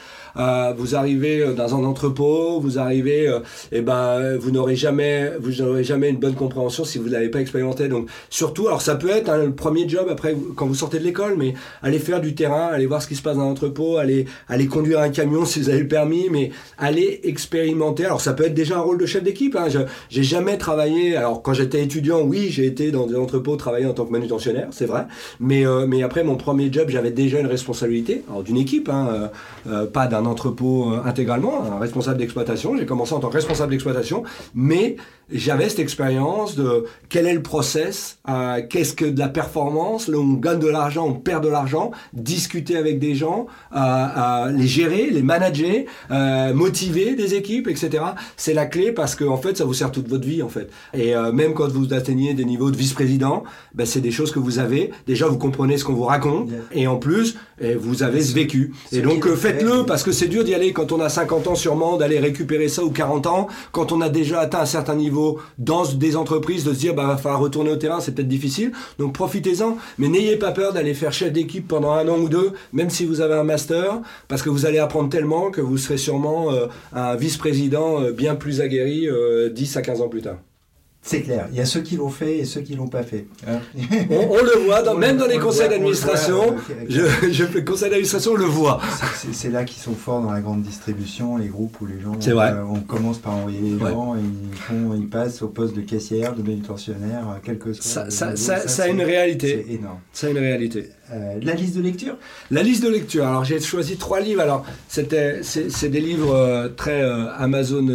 vous arrivez dans un entrepôt, vous arrivez, et eh ben vous n'aurez jamais vous n'aurez jamais une bonne compréhension si vous l'avez pas expérimenté. Donc surtout, alors ça peut être hein, le premier job après quand vous sortez de l'école, mais allez faire du terrain, allez voir ce qui se passe dans l'entrepôt, allez, allez conduire un camion si vous avez le permis, mais allez expérimenter. Alors ça peut être déjà un rôle de chef d'équipe. Hein. J'ai jamais travaillé. Alors quand j'étais étudiant, oui, j'ai été dans des entrepôts travailler en tant que manutentionnaire, c'est vrai. Mais euh, mais après mon premier job, j'avais déjà une responsabilité, alors d'une équipe, hein, euh, euh, pas d'un entrepôt intégralement, un responsable d'exploitation. J'ai commencé en tant que responsable d'exploitation, mais j'avais cette expérience de quel est le process, euh, qu'est-ce que de la performance, là on gagne de l'argent, on perd de l'argent, discuter avec des gens, euh, euh, les gérer, les manager, motiver des équipes, etc. C'est la clé parce que en fait, ça vous sert toute votre vie en fait. Et même quand vous atteignez des niveaux de vice-président, ben, c'est des choses que vous avez. Déjà, vous comprenez ce qu'on vous raconte, et en plus, vous avez ce vécu. Et donc, faites-le parce que c'est dur d'y aller quand on a 50 ans sûrement, d'aller récupérer ça ou 40 ans, quand on a déjà atteint un certain niveau dans des entreprises de se dire bah va falloir retourner au terrain, c'est peut-être difficile. Donc profitez-en, mais n'ayez pas peur d'aller faire chef d'équipe pendant un an ou deux, même si vous avez un master, parce que vous allez apprendre tellement que vous serez sûrement euh, un vice-président euh, bien plus aguerri 10 euh, à 15 ans plus tard. C'est clair, il y a ceux qui l'ont fait et ceux qui l'ont pas fait. Hein. on, le voit, même dans les conseils d'administration, je, je fais conseil d'administration, on le voit. C'est là qu'ils sont forts dans la grande distribution, les groupes où les gens, vrai. Euh, on commence par envoyer les gens et ils, font, ils passent au poste de caissière, de manutentionnaire, euh, quelque chose. Ça, ça, ça, a une réalité. C'est énorme. Ça a une réalité. Euh, la liste de lecture? La liste de lecture. Alors j'ai choisi trois livres. Alors c'était c'est des livres très Amazon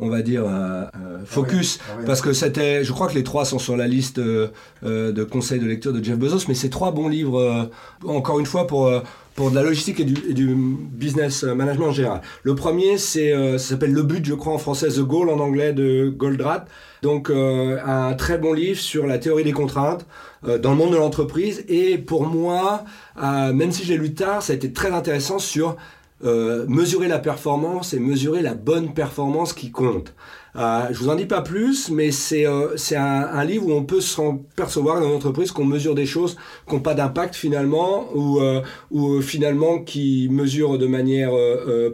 on va dire, euh, euh, focus, ah ah parce que c'était, je crois que les trois sont sur la liste euh, de conseils de lecture de Jeff Bezos, mais c'est trois bons livres, encore une fois, pour, pour de la logistique et du, business management en général. Le premier, c'est, ça s'appelle Le But, je crois en français, The Goal en anglais de Goldratt. Donc un très bon livre sur la théorie des contraintes dans le monde de l'entreprise. Et pour moi, même si j'ai lu tard, ça a été très intéressant sur euh, mesurer la performance et mesurer la bonne performance qui compte. Euh, je vous en dis pas plus, mais c'est euh, c'est un, un, livre où on peut se percevoir dans une entreprise qu'on mesure des choses qui n'ont pas d'impact finalement, ou, euh, ou finalement qui mesurent de manière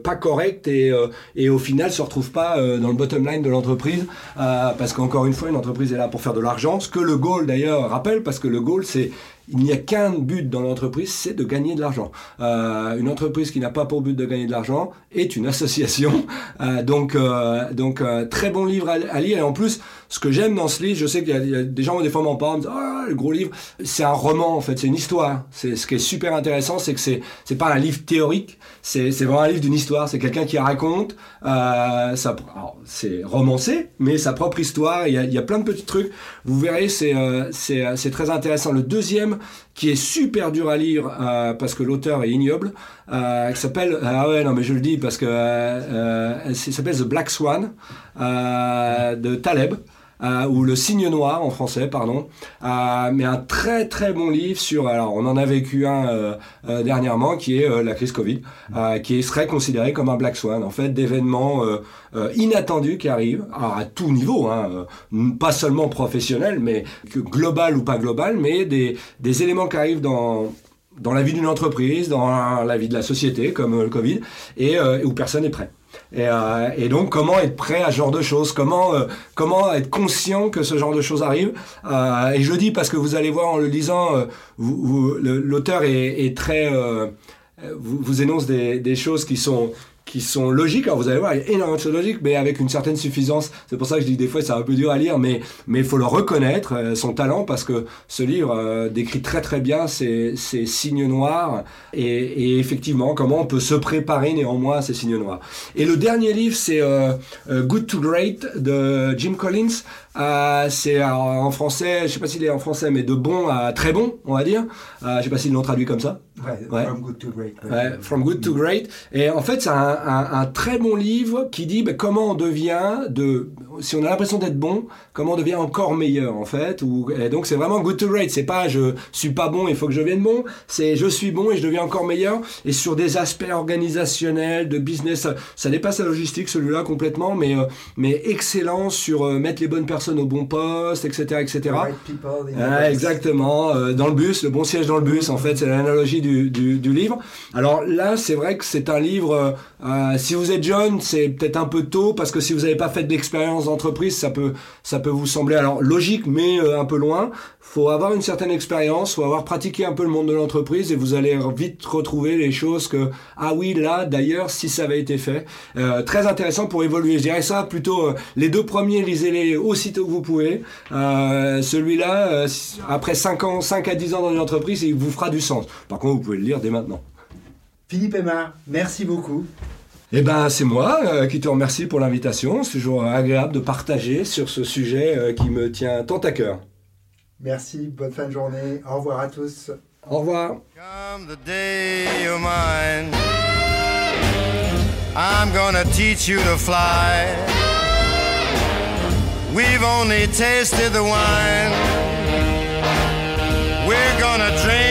pas correcte et, et au final se retrouvent pas dans le bottom line de l'entreprise, parce qu'encore une fois, une entreprise est là pour faire de l'argent, ce que le goal d'ailleurs rappelle, parce que le goal c'est il n'y a qu'un but dans l'entreprise, c'est de gagner de l'argent. Euh, une entreprise qui n'a pas pour but de gagner de l'argent est une association. Euh, donc, euh, donc très bon livre à, lire. Et en plus, ce que j'aime dans ce livre, je sais qu'il y, a des gens des fois m'en parlent, ah, le gros livre, c'est un roman en fait, c'est une histoire. C'est ce qui est super intéressant, c'est que c'est c'est pas un livre théorique, c'est c'est vraiment un livre d'une histoire. C'est quelqu'un qui raconte, euh, ça, c'est romancé, mais sa propre histoire. Il y a, il y a plein de petits trucs. Vous verrez, c'est c'est c'est très intéressant. Le deuxième qui est super dur à lire euh, parce que l'auteur est ignoble, euh, qui s'appelle ah ouais non mais je le dis parce que euh, s'appelle The Black Swan de Taleb. Euh, ou Le Signe Noir en français, pardon. Euh, mais un très très bon livre sur. Alors, on en a vécu un euh, dernièrement qui est la crise Covid, qui serait considéré comme un black swan, en fait, d'événements inattendus qui arrivent, à tout niveau, hein, pas seulement professionnel, mais global ou pas global, mais des, des éléments qui arrivent dans dans la vie d'une entreprise, dans la vie de la société, comme le Covid, et où personne n'est prêt. Euh, et, donc, comment être prêt à ce genre de choses? Comment, euh, comment être conscient que ce genre de choses arrive euh, Et je le dis parce que vous allez voir en le lisant, l'auteur est, très... vous, vous énonce des, choses qui sont qui sont logiques. Alors vous allez voir, il y a énormément de choses logiques, mais avec une certaine suffisance. C'est pour ça que je dis des fois c'est un peu dur à lire, mais mais il faut le reconnaître, euh, son talent, parce que ce livre euh, décrit très très bien ces, ces signes noirs et, et, effectivement comment on peut se préparer néanmoins à ces signes noirs. Et le dernier livre, c'est euh, Good to Great de Jim Collins. Euh, c'est en français, je sais pas s'il est en français, mais de bon à très bon, on va dire. Euh, je sais pas s'ils l'ont traduit comme ça. Ouais, From Good to Great. Ouais, from Good to Great. Et en fait, c'est un, un, un, très bon livre qui dit ben, comment on devient de, si on a l'impression d'être bon, comment on devient encore meilleur en fait. Ou, et donc c'est vraiment Good to Great. C'est pas je suis pas bon, il faut que je devienne bon. C'est je suis bon et je deviens encore meilleur. Et sur des aspects organisationnels, de business, ça, dépasse la logistique celui-là complètement, mais euh, mais excellent sur mettre les bonnes personnes personnes au bon poste, etc. etc. Right people Ah, exactement, euh, dans le bus, le bon siège dans le bus, en fait, c'est l'analogie du, du, du livre. Alors là, c'est vrai que c'est un livre, euh, euh, si vous êtes jeune, c'est peut-être un peu tôt, parce que si vous n'avez pas fait d'expérience d'entreprise, ça peut, ça peut vous sembler alors logique, mais euh, un peu loin. faut avoir une certaine expérience, faut avoir pratiqué un peu le monde de l'entreprise, et vous allez vite retrouver les choses que, ah oui, là, d'ailleurs, si ça avait été fait. Très intéressant pour évoluer. Je dirais ça plutôt, les deux premiers, lisez-les aussitôt que vous pouvez. Euh, Celui-là, euh, après 5 ans, 5 à 10 ans dans une entreprise, il vous fera du sens. Par contre, vous pouvez le lire dès maintenant. Philippe Aymar, merci beaucoup. Eh ben, c'est moi euh, qui te remercie pour l'invitation. C'est toujours agréable de partager sur ce sujet euh, qui me tient tant à cœur. Merci, bonne fin de journée. Au revoir à tous. Au revoir. Come the day of mine, I'm gonna teach you to fly. We've only tasted the wine. We're gonna drink.